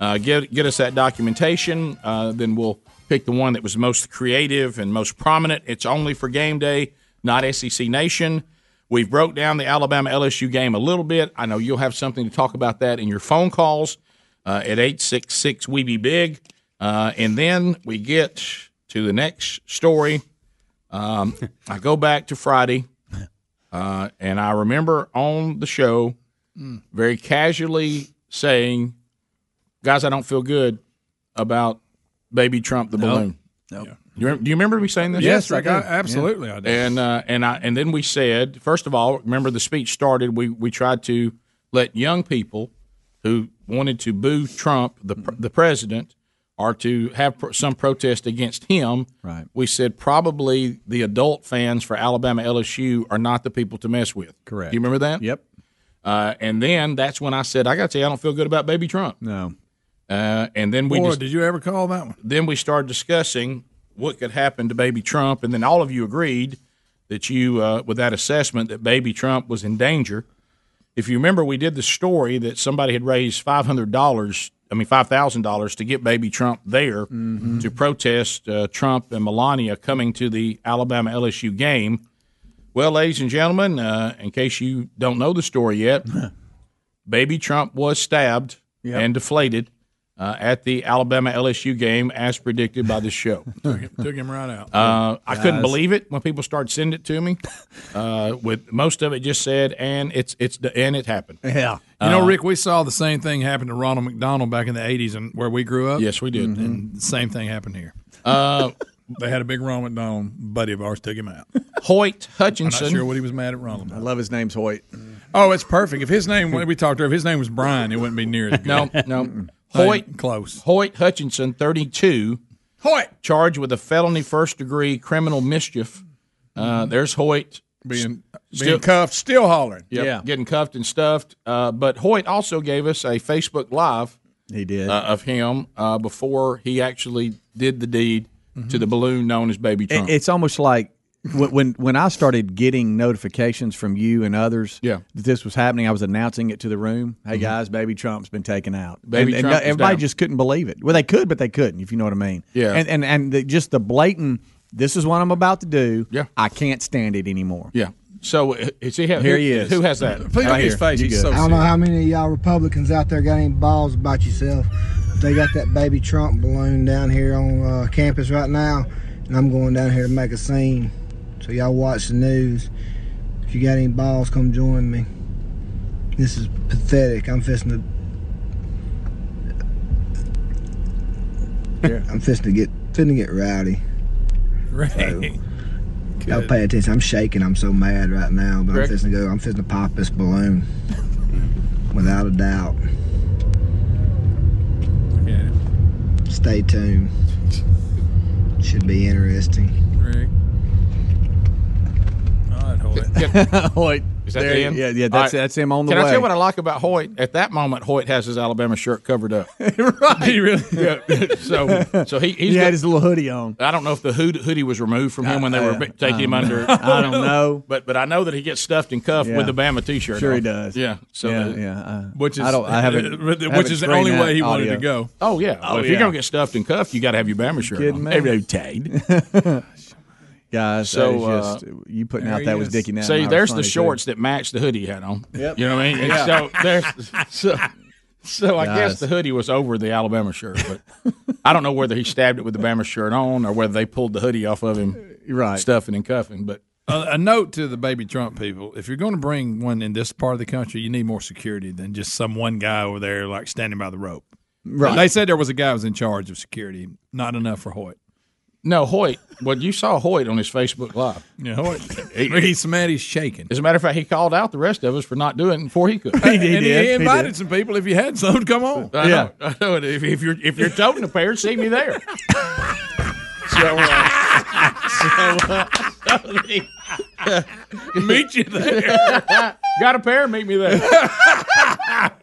uh, get get us that documentation. Uh, then we'll pick the one that was most creative and most prominent. It's only for game day, not SEC Nation. We've broke down the Alabama LSU game a little bit. I know you'll have something to talk about that in your phone calls uh, at eight six six we be big, uh, and then we get to the next story. Um, I go back to Friday, uh, and I remember on the show very casually saying, "Guys, I don't feel good about baby Trump the No. balloon." No. You do you remember me saying this? Yes, I got- absolutely I do. And uh, and I and then we said, first of all, remember the speech started. We we tried to let young people who wanted to boo Trump, the pr- the president, or to have pr- some protest against him. Right. We said probably the adult fans for Alabama LSU are not the people to mess with. Correct. Do you remember that? Yep. Uh, and then that's when I said, I got to tell you, I don't feel good about baby Trump. No. Uh, and then we Boy, just, did you ever call that one? then we started discussing what could happen to baby Trump, and then all of you agreed that you, uh, with that assessment, that baby Trump was in danger. If you remember, we did the story that somebody had raised five hundred dollars. I mean, five thousand dollars to get baby Trump there to protest uh, Trump and Melania coming to the Alabama LSU game. Well, ladies and gentlemen, uh, in case you don't know the story yet, baby Trump was stabbed Yep. and deflated uh, at the Alabama LSU game, as predicted by the show. Took him, took him right out. Uh, I couldn't believe it when people started sending it to me. Uh, with most of it just said, and it's it's the and it happened. Yeah. You know, Uh, Rick, we saw the same thing happen to Ronald McDonald back in the 80s and where we grew up. Yes, we did. And the same thing happened here. Uh, they had a big Ronald McDonald buddy of ours took him out. Hoyt Hutchinson. I'm Hutchinson. not sure what he was mad at Ronald. I love his name's Hoyt. Oh, it's perfect. If his name, when we talked to her, if his name was Brian, it wouldn't be near as good. No, no. Ain't Hoyt close. Hoyt Hutchinson, thirty-two. Hoyt charged with a felony first-degree criminal mischief. Uh, there's Hoyt being Still- being cuffed, still hollering. Yep, getting cuffed and stuffed. Uh, but Hoyt also gave us a Facebook Live. He did uh, of him uh, before he actually did the deed to the balloon known as Baby It- Trump. It's almost like when, when when I started getting notifications from you and others Yeah. that this was happening, I was announcing it to the room. Hey Mhm. guys, baby Trump's been taken out. Baby and, and Trump is everybody down. just couldn't believe it. Well, they could, but they couldn't. If you know what I mean. Yeah. And and and the, just the blatant. This is what I'm about to do. Yeah. I can't stand it anymore. yeah. So uh, is he? Here who, he is. Who has that? Please look at his face. He's so I don't know how many of y'all Republicans out there got any balls about yourself. They got that baby Trump balloon down here on uh, campus right now, and I'm going down here to make a scene. So y'all watch the news. If you got any balls, come join me. This is pathetic. I'm fisting to. Yeah. I'm fisting to get to get rowdy. Right. Y'all pay attention. I'm shaking. I'm so mad right now, but? I'm fisting to go. I'm fisting to pop this balloon, without a doubt. Okay. Stay tuned. Should be interesting. Right, hold it. Hoyt. Is that There- the end? yeah, yeah, that's- All that's him on the Can I tell way. you what I like about Hoyt? At that moment, Hoyt has his Alabama shirt covered up. right. He really. Yeah. so, so he he's he got- had his little hoodie on. I don't know if the hood, hoodie was removed from him when they were Uh, taking him I under. I don't know. but but I know that he gets stuffed and cuffed Yeah. with the Bama T-shirt. Sure he does. Yeah. So Yeah, the- yeah, uh, Which is I don't- I haven't- which haven't is the only way he wanted to go. Oh yeah. Oh, well, if yeah. you're gonna get stuffed and cuffed, you got to have your Bama shirt Kidding on. me? Every day. Guys, So, that is just, uh, you putting out he that was is. Dickie now. See, there's the shorts that match the hoodie he had on. Yep. You know what I mean? Yeah. So there's so, so I Guys. guess the hoodie was over the Alabama shirt, but I don't know whether he stabbed it with the Bama shirt on or whether they pulled the hoodie off of him, right? Stuffing and cuffing, but. A, a note to the baby Trump people: If you're going to bring one in this part of the country, you need more security than just some one guy over there like standing by the rope. Right. They said there was a guy who was in charge of security. Not enough for Hoyt. No, Hoyt. Well, you saw Hoyt on his Facebook Live. Yeah, Hoyt. He's mad. He's shaking. As a matter of fact, he called out the rest of us for not doing it before he could. he, and he invited some people. If you had some, to come on. I know. I know. If, if you're if you're toting a pair, see me there. so, uh, so, uh, meet you there. Got a pair? Meet me there.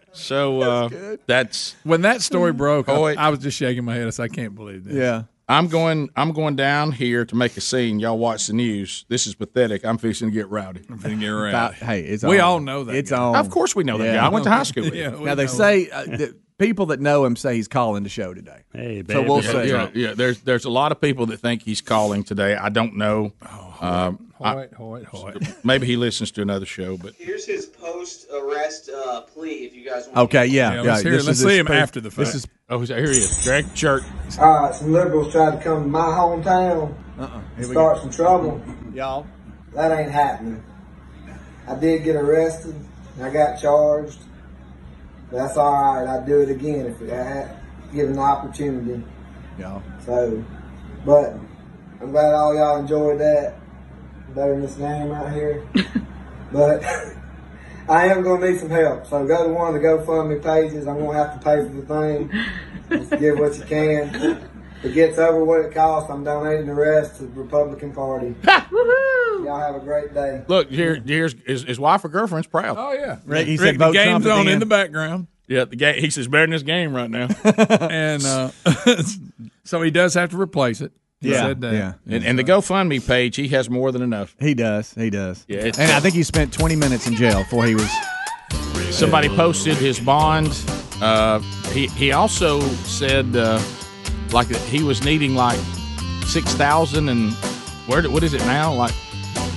so uh, that's when that story broke. I, Hoyt. I was just shaking my head. I said, "I can't believe this." Yeah. I'm going. I'm going down here to make a scene. Y'all watch the news. This is pathetic. I'm fixing to get rowdy. I'm fixing to get About- rowdy. hey, it's we on. all know that. It's guy. on. Of course, we know that guy. I went to high school with Yeah, him. Now they say uh, that people that know him say he's calling the show today. Hey, So we'll yeah, see. Yeah, yeah. There's there's a lot of people that think he's calling today. I don't know. Um, I- Hoyt, Hoyt, Hoyt. maybe he listens to another show, but Here's his post-arrest uh, plea. If you guys want. Okay, yeah, Yeah, yeah. let's hear- this let's see him pre- after the fact. This is oh, here he is. Greg Church. All right, some liberals tried to come to my hometown uh-uh. and Here start go. some trouble. y'all. That ain't happening. I did get arrested. I got charged. That's all right. I'd do it again if I had given the opportunity. Y'all. So, but I'm glad all y'all enjoyed that. Better than this game out here. but I am going to need some help. So go to one of the GoFundMe pages. I'm going to have to pay for the thing. Just give what you can. If it gets over what it costs, I'm donating the rest to the Republican Party. Y'all have a great day. Look, here, here's his, his wife or girlfriend's proud. Oh yeah, Rick, he Rick, said the vote game's Trump on in the background, Yeah, the game. He says better than this game right now. and uh, so he does have to replace it. He Yeah, said that. yeah. and, and the GoFundMe page, he has more than enough. He does. He does. Yeah, it's- and I think he spent 20 minutes in jail before he was. Somebody posted his bond. Uh, he he also said uh, like he was needing like six thousand and where what is it now? Like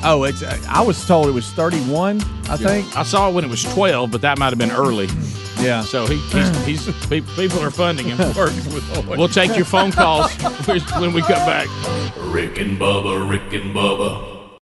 Oh, it's. Uh, I was told it was 31. I think. I saw it when it was twelve, but that might have been early. Yeah. So he, he's, he's people are funding him. Working with Hoyt. We'll take your phone calls when we come back. Rick and Bubba, Rick and Bubba.